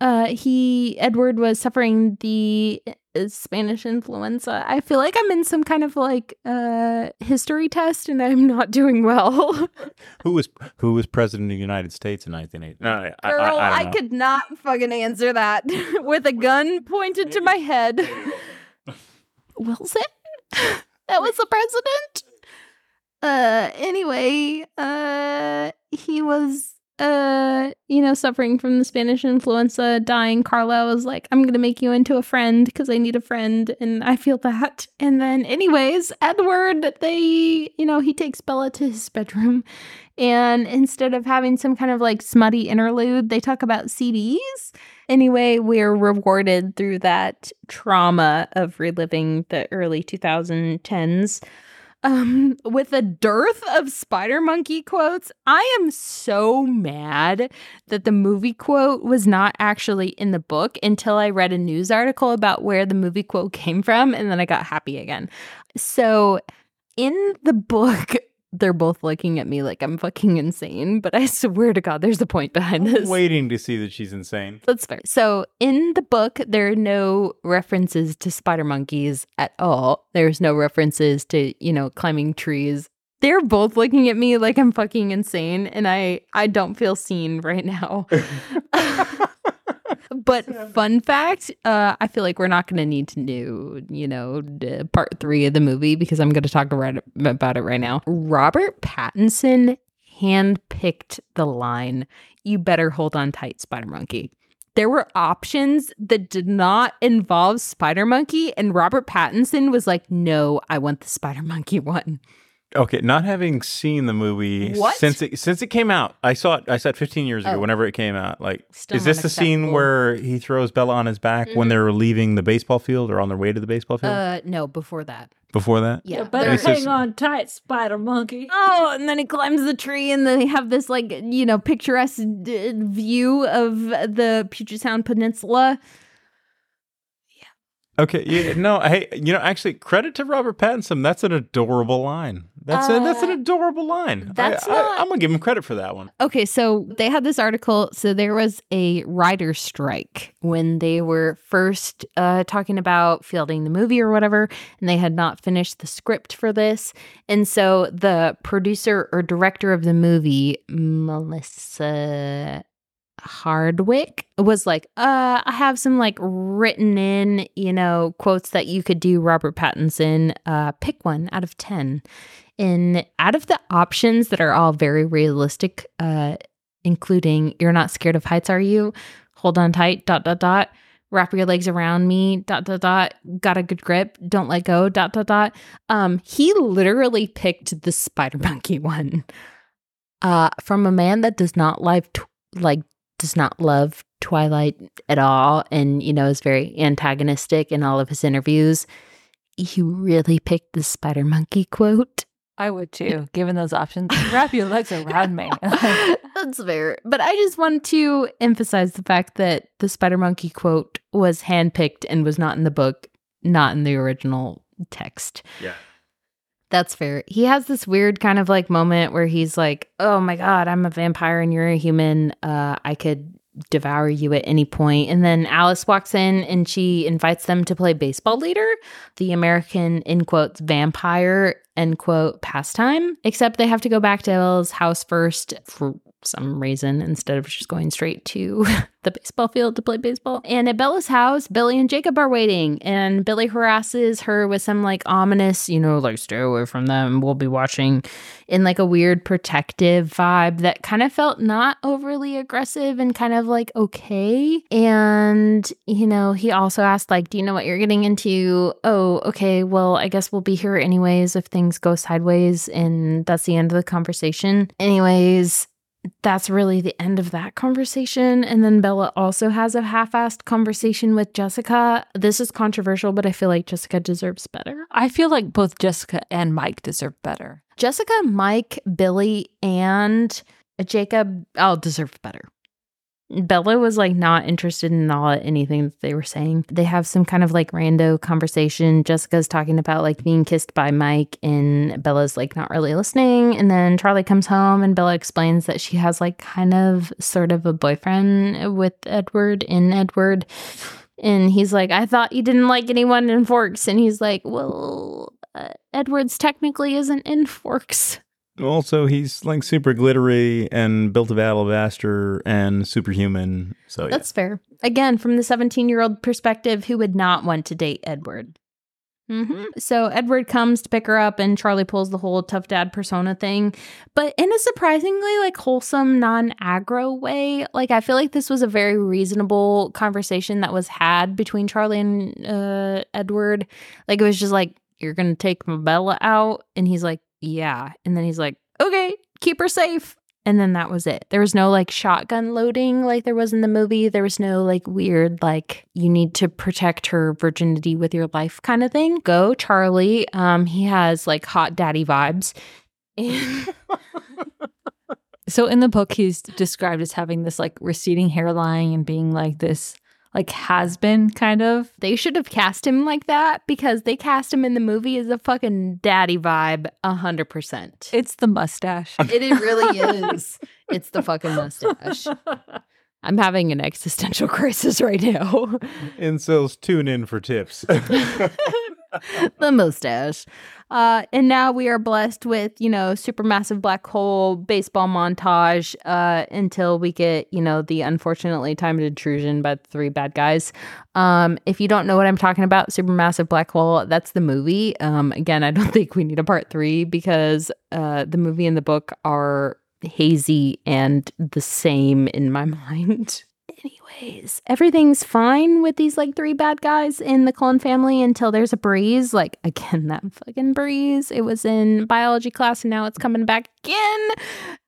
uh he Edward was suffering the uh, Spanish influenza. I feel like I'm in some kind of like uh history test and I'm not doing well. <laughs> Who was who was president of the United States in 1980? No, I, I- Girl, I, I, don't could not fucking answer that <laughs> with a gun pointed to my head. <laughs> Wilson? that was the president? Uh anyway, uh he was uh you know suffering from the Spanish influenza, dying. Carla was like, "I'm going to make you into a friend because I need a friend." And I feel that. And then anyways, Edward, they, you know, he takes Bella to his bedroom and instead of having some kind of like smutty interlude, they talk about CDs. Anyway, we're rewarded through that trauma of reliving the early 2010s um, <laughs> with a dearth of Spider Monkey quotes. I am so mad that the movie quote was not actually in the book until I read a news article about where the movie quote <laughs> came from, and then I got happy again. So, in the book, they're both looking at me like I'm fucking insane, but I <laughs> swear to God, there's a point behind this. waiting to see that she's insane. That's fair. So in the book, there are no references to spider monkeys at all. There's no references to, you know, climbing trees. They're both looking at me like I'm fucking insane, and I I don't feel seen right now. <laughs> <laughs> but fun fact, uh, I feel like we're not going to need to do, you know, part three of the movie because I'm going to talk right about it right now. Robert Pattinson handpicked the line, "You better hold on tight, Spider Monkey." There were options that did not involve Spider Monkey, and Robert Pattinson was like, "No, I want the Spider Monkey <laughs> one." Okay, not having seen the movie What? since it since it came out, I saw it. I saw it 15 years ago. Oh. Whenever it came out, like, Still is this the scene where he throws Bella on his back when they're leaving the baseball field or on their way to the baseball field? Uh, no, before that, Before that, yeah. You better there- He says- hang on tight, Spider Monkey. Oh, and then he climbs the tree, and they have this like you know picturesque d- view of the Puget Sound Peninsula. Yeah. Okay, yeah, no, hey, you know, actually, credit to Robert Pattinson. That's an adorable line. That's a, that's an Uh, adorable line. that's I, not- I, am gonna give him credit for that one. Okay, so they had this article. So there was a writer's strike when they were first uh, talking about fielding the movie or whatever, and they had not finished the script for this. And so the producer or director of the movie, Melissa Hardwicke, was like, uh, I have some like written in, you know, quotes that you could do, Robert Pattinson. Uh, pick one out of 10. And out of the options that are all very realistic, uh, including you're not scared of heights, are you? Hold on tight, dot, dot, dot. Wrap your legs around me, dot, dot, dot. Got a good grip, don't let go, dot, dot, dot. Um, he literally picked the spider monkey <laughs> one. Uh, from a man that does not like, like, does not love Twilight at all and, you know, is very antagonistic in all of his interviews. He really picked the spider monkey quote. I would too, <laughs> given those options. Wrap your legs around me. <laughs> That's fair. But I just want to emphasize the fact that the spider monkey quote was handpicked and was not in the book, not in the original text. Yeah. That's fair. He has this weird kind of like moment where he's like, "Oh my god, I'm a vampire and you're a human. Uh, I could devour you at any point." And then Alice walks in and she invites them to play baseball later, the American in quotes vampire end quote pastime. Except they have to go back to Ella's house first for some reason instead of just going straight to <laughs> the baseball field to play baseball. And at Bella's house, Billy and Jacob are waiting, and Billy harasses her with some like ominous, you know, like stay away from them. We'll be watching in like a weird protective vibe that kind of felt not overly aggressive and kind of like okay. And, you know, he also asked, like, do you know what you're getting into? Oh, okay. Well, I guess we'll be here anyways if things go sideways. And that's the end of the conversation. Anyways, that's really the end of that conversation. And then Bella also has a half assed conversation with Jessica. This is controversial, but I feel like Jessica deserves better. I feel like both Jessica and Mike deserve better. Jessica, Mike, Billy, and Jacob all deserve better. Bella was like not interested in all anything that they were saying. They have some kind of like rando conversation. Jessica's talking about like being kissed by Mike, and Bella's like not really listening. And then Charlie comes home, and Bella explains that she has like kind of sort of a boyfriend with Edward in Edward. And he's like, I thought you didn't like anyone in Forks. And he's like, Well, uh, Edward's technically isn't in Forks. Also, he's like super glittery and built of alabaster and superhuman. So yeah. That's fair. Again, from the 17 year old perspective, who would not want to date Edward? hmm So Edward comes to pick her up, and Charlie pulls the whole tough dad persona thing, but in a surprisingly like wholesome, non-aggro way. Like I feel like this was a very reasonable conversation that was had between Charlie and uh, Edward. Like it was just like, "You're gonna take Bella out," and he's like, "Yeah," and then he's like, "Okay, keep her safe." And then that was it. There was no like shotgun loading like there was in the movie. There was no like weird, like, you need to protect her virginity with your life kind of thing. Go, Charlie. Um, he has like hot daddy vibes. <laughs> So in the book, he's described as having this like receding hairline and being like this like has been kind of. they should have cast him like that because they cast him in the movie as a fucking daddy vibe, a hundred percent. It's the mustache. <laughs> It it really is. It's the fucking mustache. <laughs> I'm having an existential crisis right now. Incels tune in for tips. <laughs> <laughs> the mustache. Uh, and now we are blessed with, you know, supermassive black hole baseball montage uh, until we get, you know, the unfortunately timed intrusion by the three bad guys. Um, if you don't know what I'm talking about, supermassive black hole, that's the movie. Um, again, I don't <laughs> think we need a part three because uh, the movie and the book are hazy and the same in my <laughs> mind. Anyways, everything's fine with these like three bad guys in the Cullen family until there's a breeze. Like, again, that fucking breeze. It was in biology class and now it's coming back again.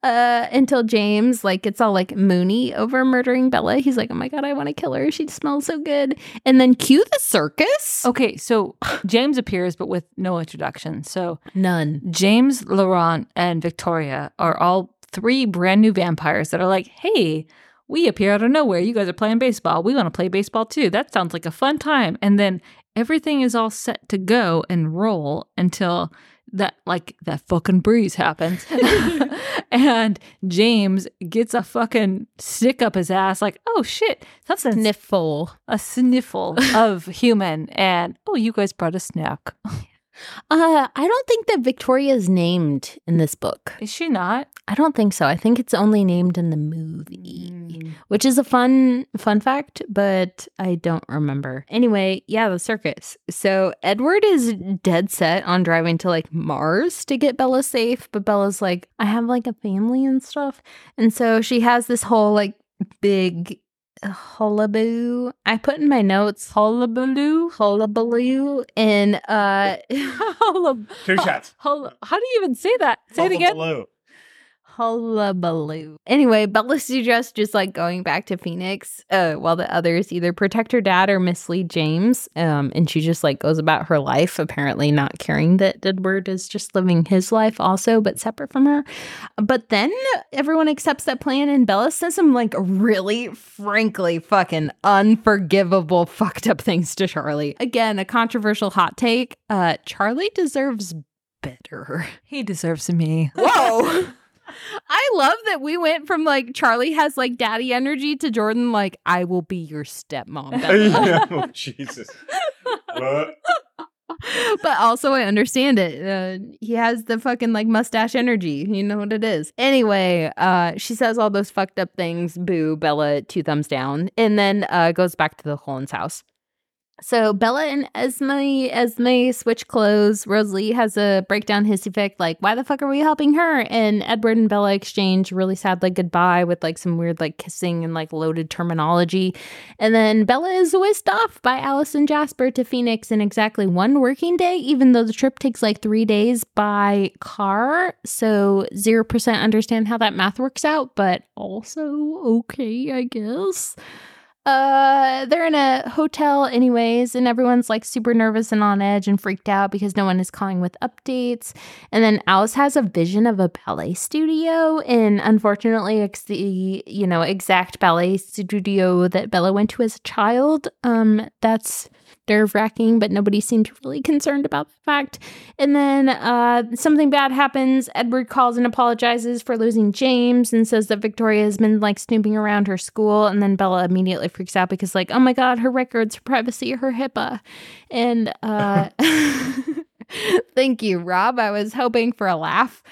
Uh, until James, like, it's all like Mooney over murdering Bella. He's like, oh my God, I want to kill her. She smells so good. And then cue the circus. Okay, so James appears, but with no introduction. So None. James, Laurent, and Victoria are all three brand new vampires that are like, hey, we appear out of nowhere. You guys are playing baseball. We want to play baseball too. That sounds like a fun time. And then everything is all set to go and roll until that like that fucking breeze happens. <laughs> and James gets a fucking stick up his ass like, "Oh shit, that's a, Sniffle. a sniffle of human." And, "Oh, you guys brought a snack." <laughs> Uh, I don't think that Victoria is named in this book. Is she not? I don't think so. I think it's only named in the movie, which is a fun fun fact, but I don't remember. Anyway, yeah, the circus. So Edward is dead set on driving to like Mars to get Bella safe, but Bella's like, I have like a family and stuff, and so she has this whole like big hullabaloo. I put in my notes Hullabaloo? hullabaloo and uh <laughs> Hullab- Two shots. hull- How do you even say that? Say it again. Below. hullabaloo. Anyway, Bella suggests just like going back to Phoenix, uh, while the others either protect her dad or mislead James. Um, and she just like goes about her life, apparently not caring that Edward is just living his life also, but separate from her. But then everyone accepts that plan, and Bella says some like really, frankly, fucking unforgivable, fucked up things to Charlie. Again, a controversial hot take. Uh, Charlie deserves better. He deserves me. <laughs> Whoa. I love that we went from like Charlie has like daddy energy to Jordan like I will be your stepmom. <laughs> Bella." oh, Jesus. What? <laughs> but also I understand it. Uh, he has the fucking like mustache energy. You know what it is. Anyway, uh, she says all those fucked up things. Boo, Bella, two thumbs down, and then uh, goes back to the Cullens house. So Bella and Esme, Esme switch clothes. Rosalie has a breakdown hissy fit, like, why the fuck are we helping her? And Edward and Bella exchange really sad like goodbye with like some weird like kissing and like loaded terminology. And then Bella is whisked off by Alice and Jasper to Phoenix in exactly one working day, even though the trip takes like three days by car. So 0% understand how that math works out, but also okay, I guess. Uh they're in a hotel anyways and everyone's like super nervous and on edge and freaked out because no one is calling with updates. And then alice has a vision of a ballet studio and unfortunately it's the you know exact ballet studio that bella went to as a child. Um that's nerve wracking, but nobody seemed really concerned about the fact. And then uh, something bad happens. Edward calls and apologizes for losing James and says that Victoria has been like snooping around her school. And then Bella immediately freaks out because, like, oh my God, her records, her privacy, her HIPAA. And uh, <laughs> thank you, Rob. I was hoping for a laugh.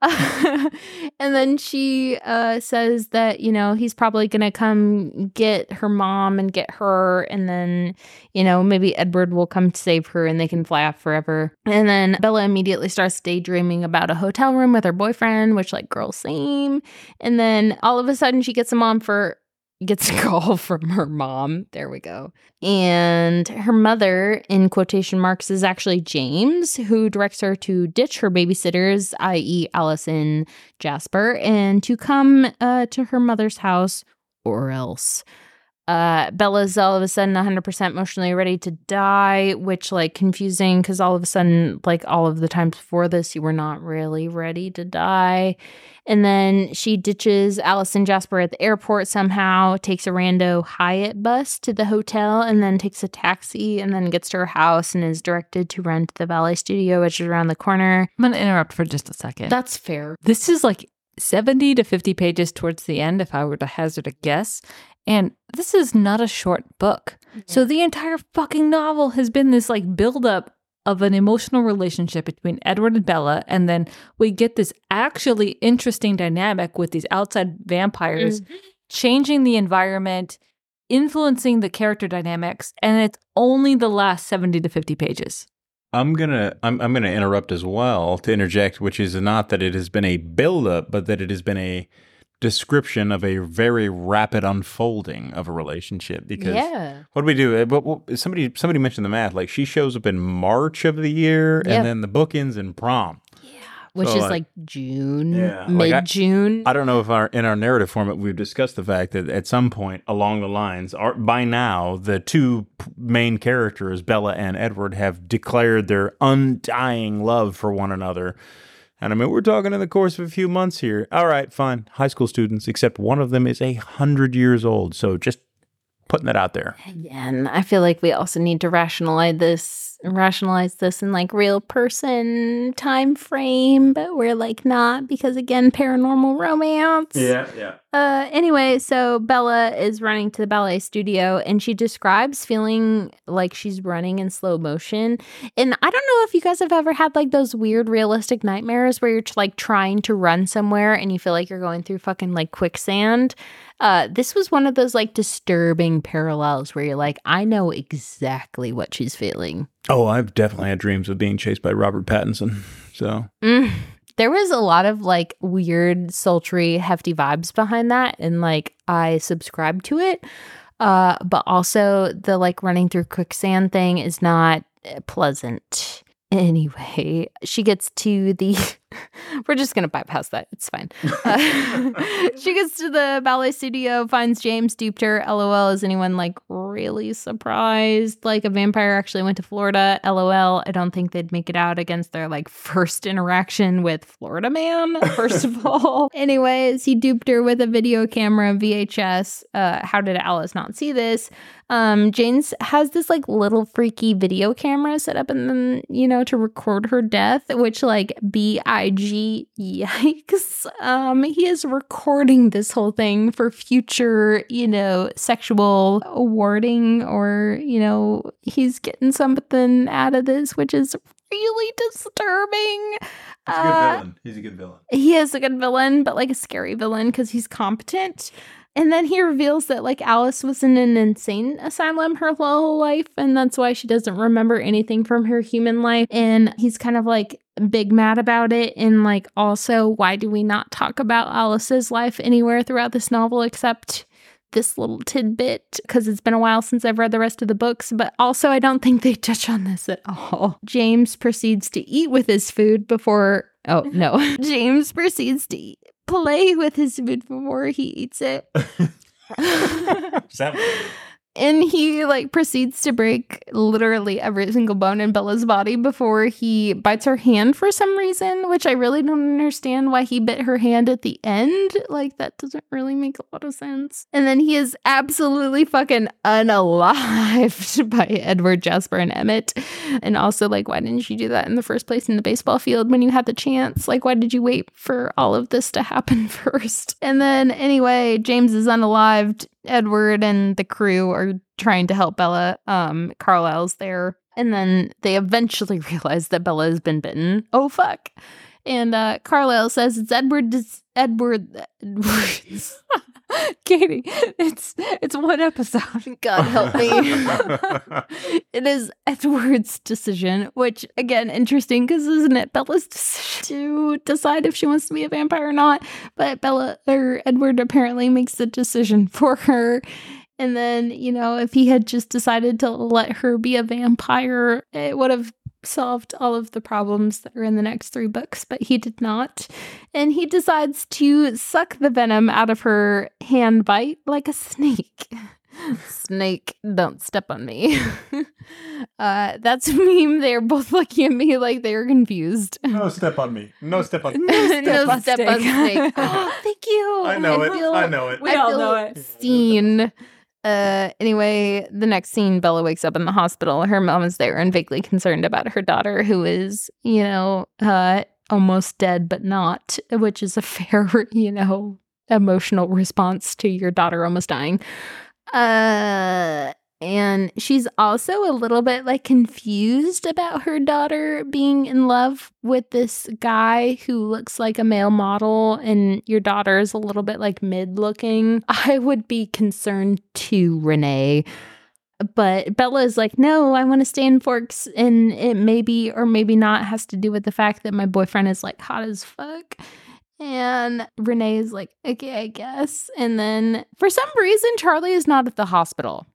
<laughs> and then she uh, says that you know he's probably gonna come get her mom and get her and then you know maybe edward will come to save her and they can fly off forever. And then bella immediately starts daydreaming about a hotel room with her boyfriend which like girl same and then all of a sudden she gets a mom for gets a <laughs> call from her mom. There we go. And her mother, in quotation marks, is actually James, who directs her to ditch her babysitters, i.e., Alice and Jasper, and to come uh, to her mother's house or else. Uh, Bella's all of a sudden 100% emotionally ready to die, which like confusing because all of a sudden, like all of the times before this, you were not really ready to die. And then she ditches Allison and Jasper at the airport somehow, takes a rando Hyatt bus to the hotel, and then takes a taxi and then gets to her house and is directed to rent the ballet studio, which is around the corner. I'm going to interrupt for just a second. That's fair. This is like 70 to 50 pages towards the end, if I were to hazard a guess. And this is not a short book. So the entire fucking novel has been this like buildup of an emotional relationship between Edward and Bella. And then we get this actually interesting dynamic with these outside vampires Mm-hmm. changing the environment, influencing the character dynamics. And it's only the last 70 to 50 pages. I'm gonna I'm I'm gonna interrupt as well to interject, which is not that it has been a buildup, but that it has been a description of a very rapid unfolding of a relationship. Because Yeah. what do we do? Uh, somebody somebody mentioned the math. Like she shows up in March of the year, Yeah. and then the book ends in prom. Which So, is like- like June, Yeah, like I- mid June. I don't know if our in our narrative format we've discussed the fact that at some point along the lines, are, by now the two main characters, Bella and Edward, have declared their undying love for one another. And I mean, we're talking in the course of a few months here. All right, fine, high school students, except one of them is a hundred years old. So just putting that out there. Again, I feel like we also need to rationalize this rationalize this in like real person time frame, but we're like not because again, paranormal romance. yeah. Yeah. Uh anyway, so Bella is running to the ballet studio and she describes feeling like she's running in slow motion. And I don't know if you guys have ever had like those weird realistic nightmares where you're like trying to run somewhere and you feel like you're going through fucking like quicksand. Uh this was one of those like disturbing parallels where you're like I know exactly what she's feeling. Oh, I've definitely had dreams of being chased by Robert Pattinson. So Mm. There was a lot of like weird, sultry, hefty vibes behind that, and like I subscribe to it. Uh, but also the like running through quicksand thing is not uh, pleasant. <laughs> Anyway, she gets to the. <laughs> We're just gonna bypass that. It's fine. <laughs> Uh, <laughs> she gets to the ballet studio, finds James duped her. LOL. Is anyone like really surprised? Like a vampire actually went to Florida. LOL. I don't think they'd make it out against their like first interaction with Florida man. First of all, anyways, he duped her with a video camera VHS. Uh, how did Alice not see this? Um, James has this like little freaky video camera set up and then, you know, to record her death, which like B I G yikes. Um, he is recording this whole thing for future, you know, sexual awarding or, you know, he's getting something out of this, which is really disturbing. He's a good Uh, He's a good villain. he is a good villain, but like a scary villain because he's competent. And then he reveals that like Alice was in an insane asylum her whole life, and that's why she doesn't remember anything from her human life. And he's kind of like big mad about it. And like, also, why do we not talk about Alice's life anywhere throughout this novel except this little tidbit? Because it's been a while since I've read the rest of the books, but also, I don't think they touch on this at all. James proceeds to eat with his food before. Oh, no. <laughs> James proceeds to eat, play with his food before he eats it. <laughs> That and he like proceeds to break literally every single bone in Bella's body before he bites her hand for some reason, which I really don't understand why he bit her hand at the end. Like that doesn't really make a lot of sense. And then he is absolutely fucking unalived <laughs> by Edward, Jasper, and Emmett. And also like, why didn't you do that in the first place in the baseball field when you had the chance? Like, why did you wait for all of this to happen <laughs> first? And then anyway, James is unalived Edward and the crew are trying to help Bella. Um, Carlisle's there. And then they eventually <laughs> realize that Bella has been bitten. Oh, fuck. And uh, Carlisle says it's Edward. Edward. <laughs> Edwards. <laughs> Katie, it's it's one episode. <laughs> God help me. <laughs> it is Edward's decision, which again, interesting because isn't it Bella's decision to decide if she wants to be a vampire or not? But Bella or Edward apparently makes the decision for her. And then, you know, if he had just decided to let her be a vampire, it would have solved all of the problems that are in the next three books, but he did not. And he decides to suck the venom out of her hand bite like a snake. <laughs> snake, don't step on me. <laughs> uh, that's a meme. They're both looking at me like they were confused. No step on me. No step on <laughs> no step, on on snake. snake. Oh, <gasps> thank you. I know it. feel- I know it. We I all feel know it. Seen. Uh, anyway, the next scene, Bella wakes up in the hospital. Her mom is there and vaguely concerned about her daughter, who is, you know, uh, almost dead, but not, which is a <laughs> fair, you know, emotional response to your daughter almost dying. Uh, and she's also a little bit like confused about her daughter being in love with this guy who looks like a male model, and your daughter is a little bit like mid looking. <laughs> I would be concerned too, Renee. But Bella is like, no, I want to stay in Forks, and it maybe or maybe not has to do with the fact that my boyfriend is like hot as fuck. And Renee is like, okay, I guess. And then for some reason, Charlie is not at the hospital.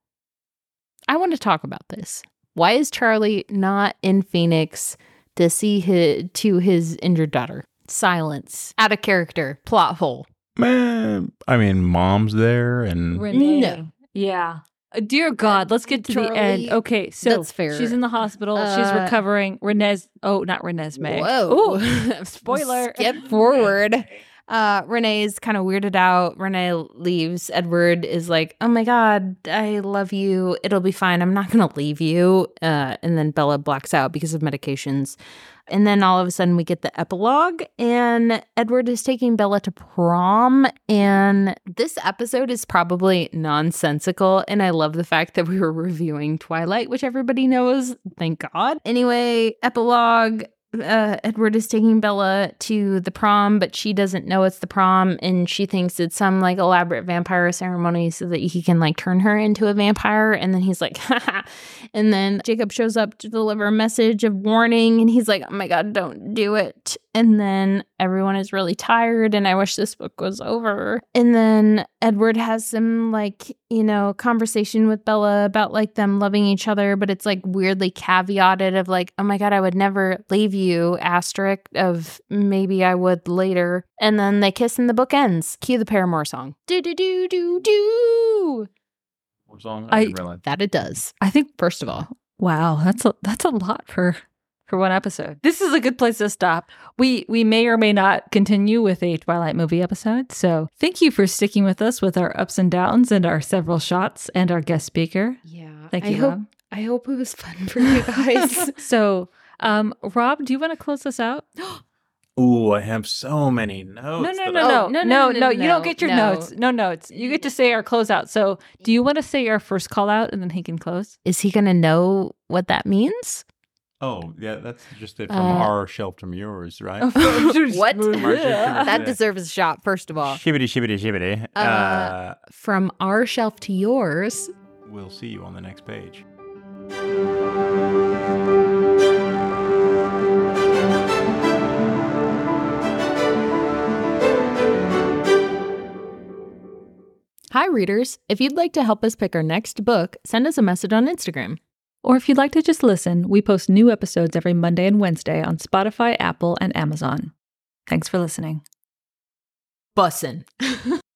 I want to talk about this. Why is Charlie not in Phoenix to see his, to his injured daughter? Silence. Out of character. Plot hole. Man, I mean, mom's there, and Renee. No. Yeah. Uh, Dear God, let's get to the end. Okay, so that's fair. she's in the hospital. she's Uh, recovering. Renee's. Oh, not Renee's May. Whoa. Ooh, <laughs> spoiler. Skip forward. <laughs> Uh, Renee's kind of weirded out. Renee leaves. Edward is like, "Oh my god, I love you. It'll be fine. I'm not gonna leave you." Uh, and then Bella blacks out because of medications. And then all of a sudden, we get the epilogue, and Edward is taking Bella to prom. And this episode is probably nonsensical. And I love the fact that we were reviewing Twilight, which everybody knows. Thank God. Anyway, epilogue uh, Edward is taking Bella to the prom, but she doesn't know it's the prom, and she thinks it's some like elaborate vampire ceremony so that he can like turn her into a vampire. And then he's like, <laughs> Haha. and then Jacob shows up to deliver a message of warning, and he's like, oh my god, don't do it. And then everyone is really tired, and I wish this book was over. And then Edward has some like you know conversation with Bella about like them loving each other, but it's like weirdly caveated of like, oh my god, I would never leave you. You asterisk of maybe I would later. And then they kiss and the book ends. Cue the Paramore song. Do do do do do. song. I- didn't realize. That it does. I think. First of all, Wow, that's a that's a lot for for one episode. This is a good place to stop. We we may or may not continue with a Twilight movie episode. So thank you for sticking with us with our ups and downs and our several shots and our guest speaker. yeah. Thank you. I you. hope I hope it was fun for you <laughs> guys. so, um, Rob, do you want to close us out? <gasps> Ooh, I have so many notes. No, no, no, I- no, Oh, no, no, no, no, no, You don't get your no. notes. No notes. You get to say our closeout. So, do you want to say our first call out and then he can close? Is he gonna know what that means? Oh, yeah, that's just it from Uh, our shelf from yours, right? <laughs> What? Yeah. that deserves a shot. First of all, Shibbity, shibbity, shibbity. Uh, Uh, from our shelf to yours. we'll see you on the next page. Hi, readers. If you'd like to help us pick our next book, send us a message on Instagram. Or if you'd like to just listen, we post new episodes every Monday and Wednesday on Spotify, Apple, and Amazon. Thanks for listening. Bussin'. <laughs>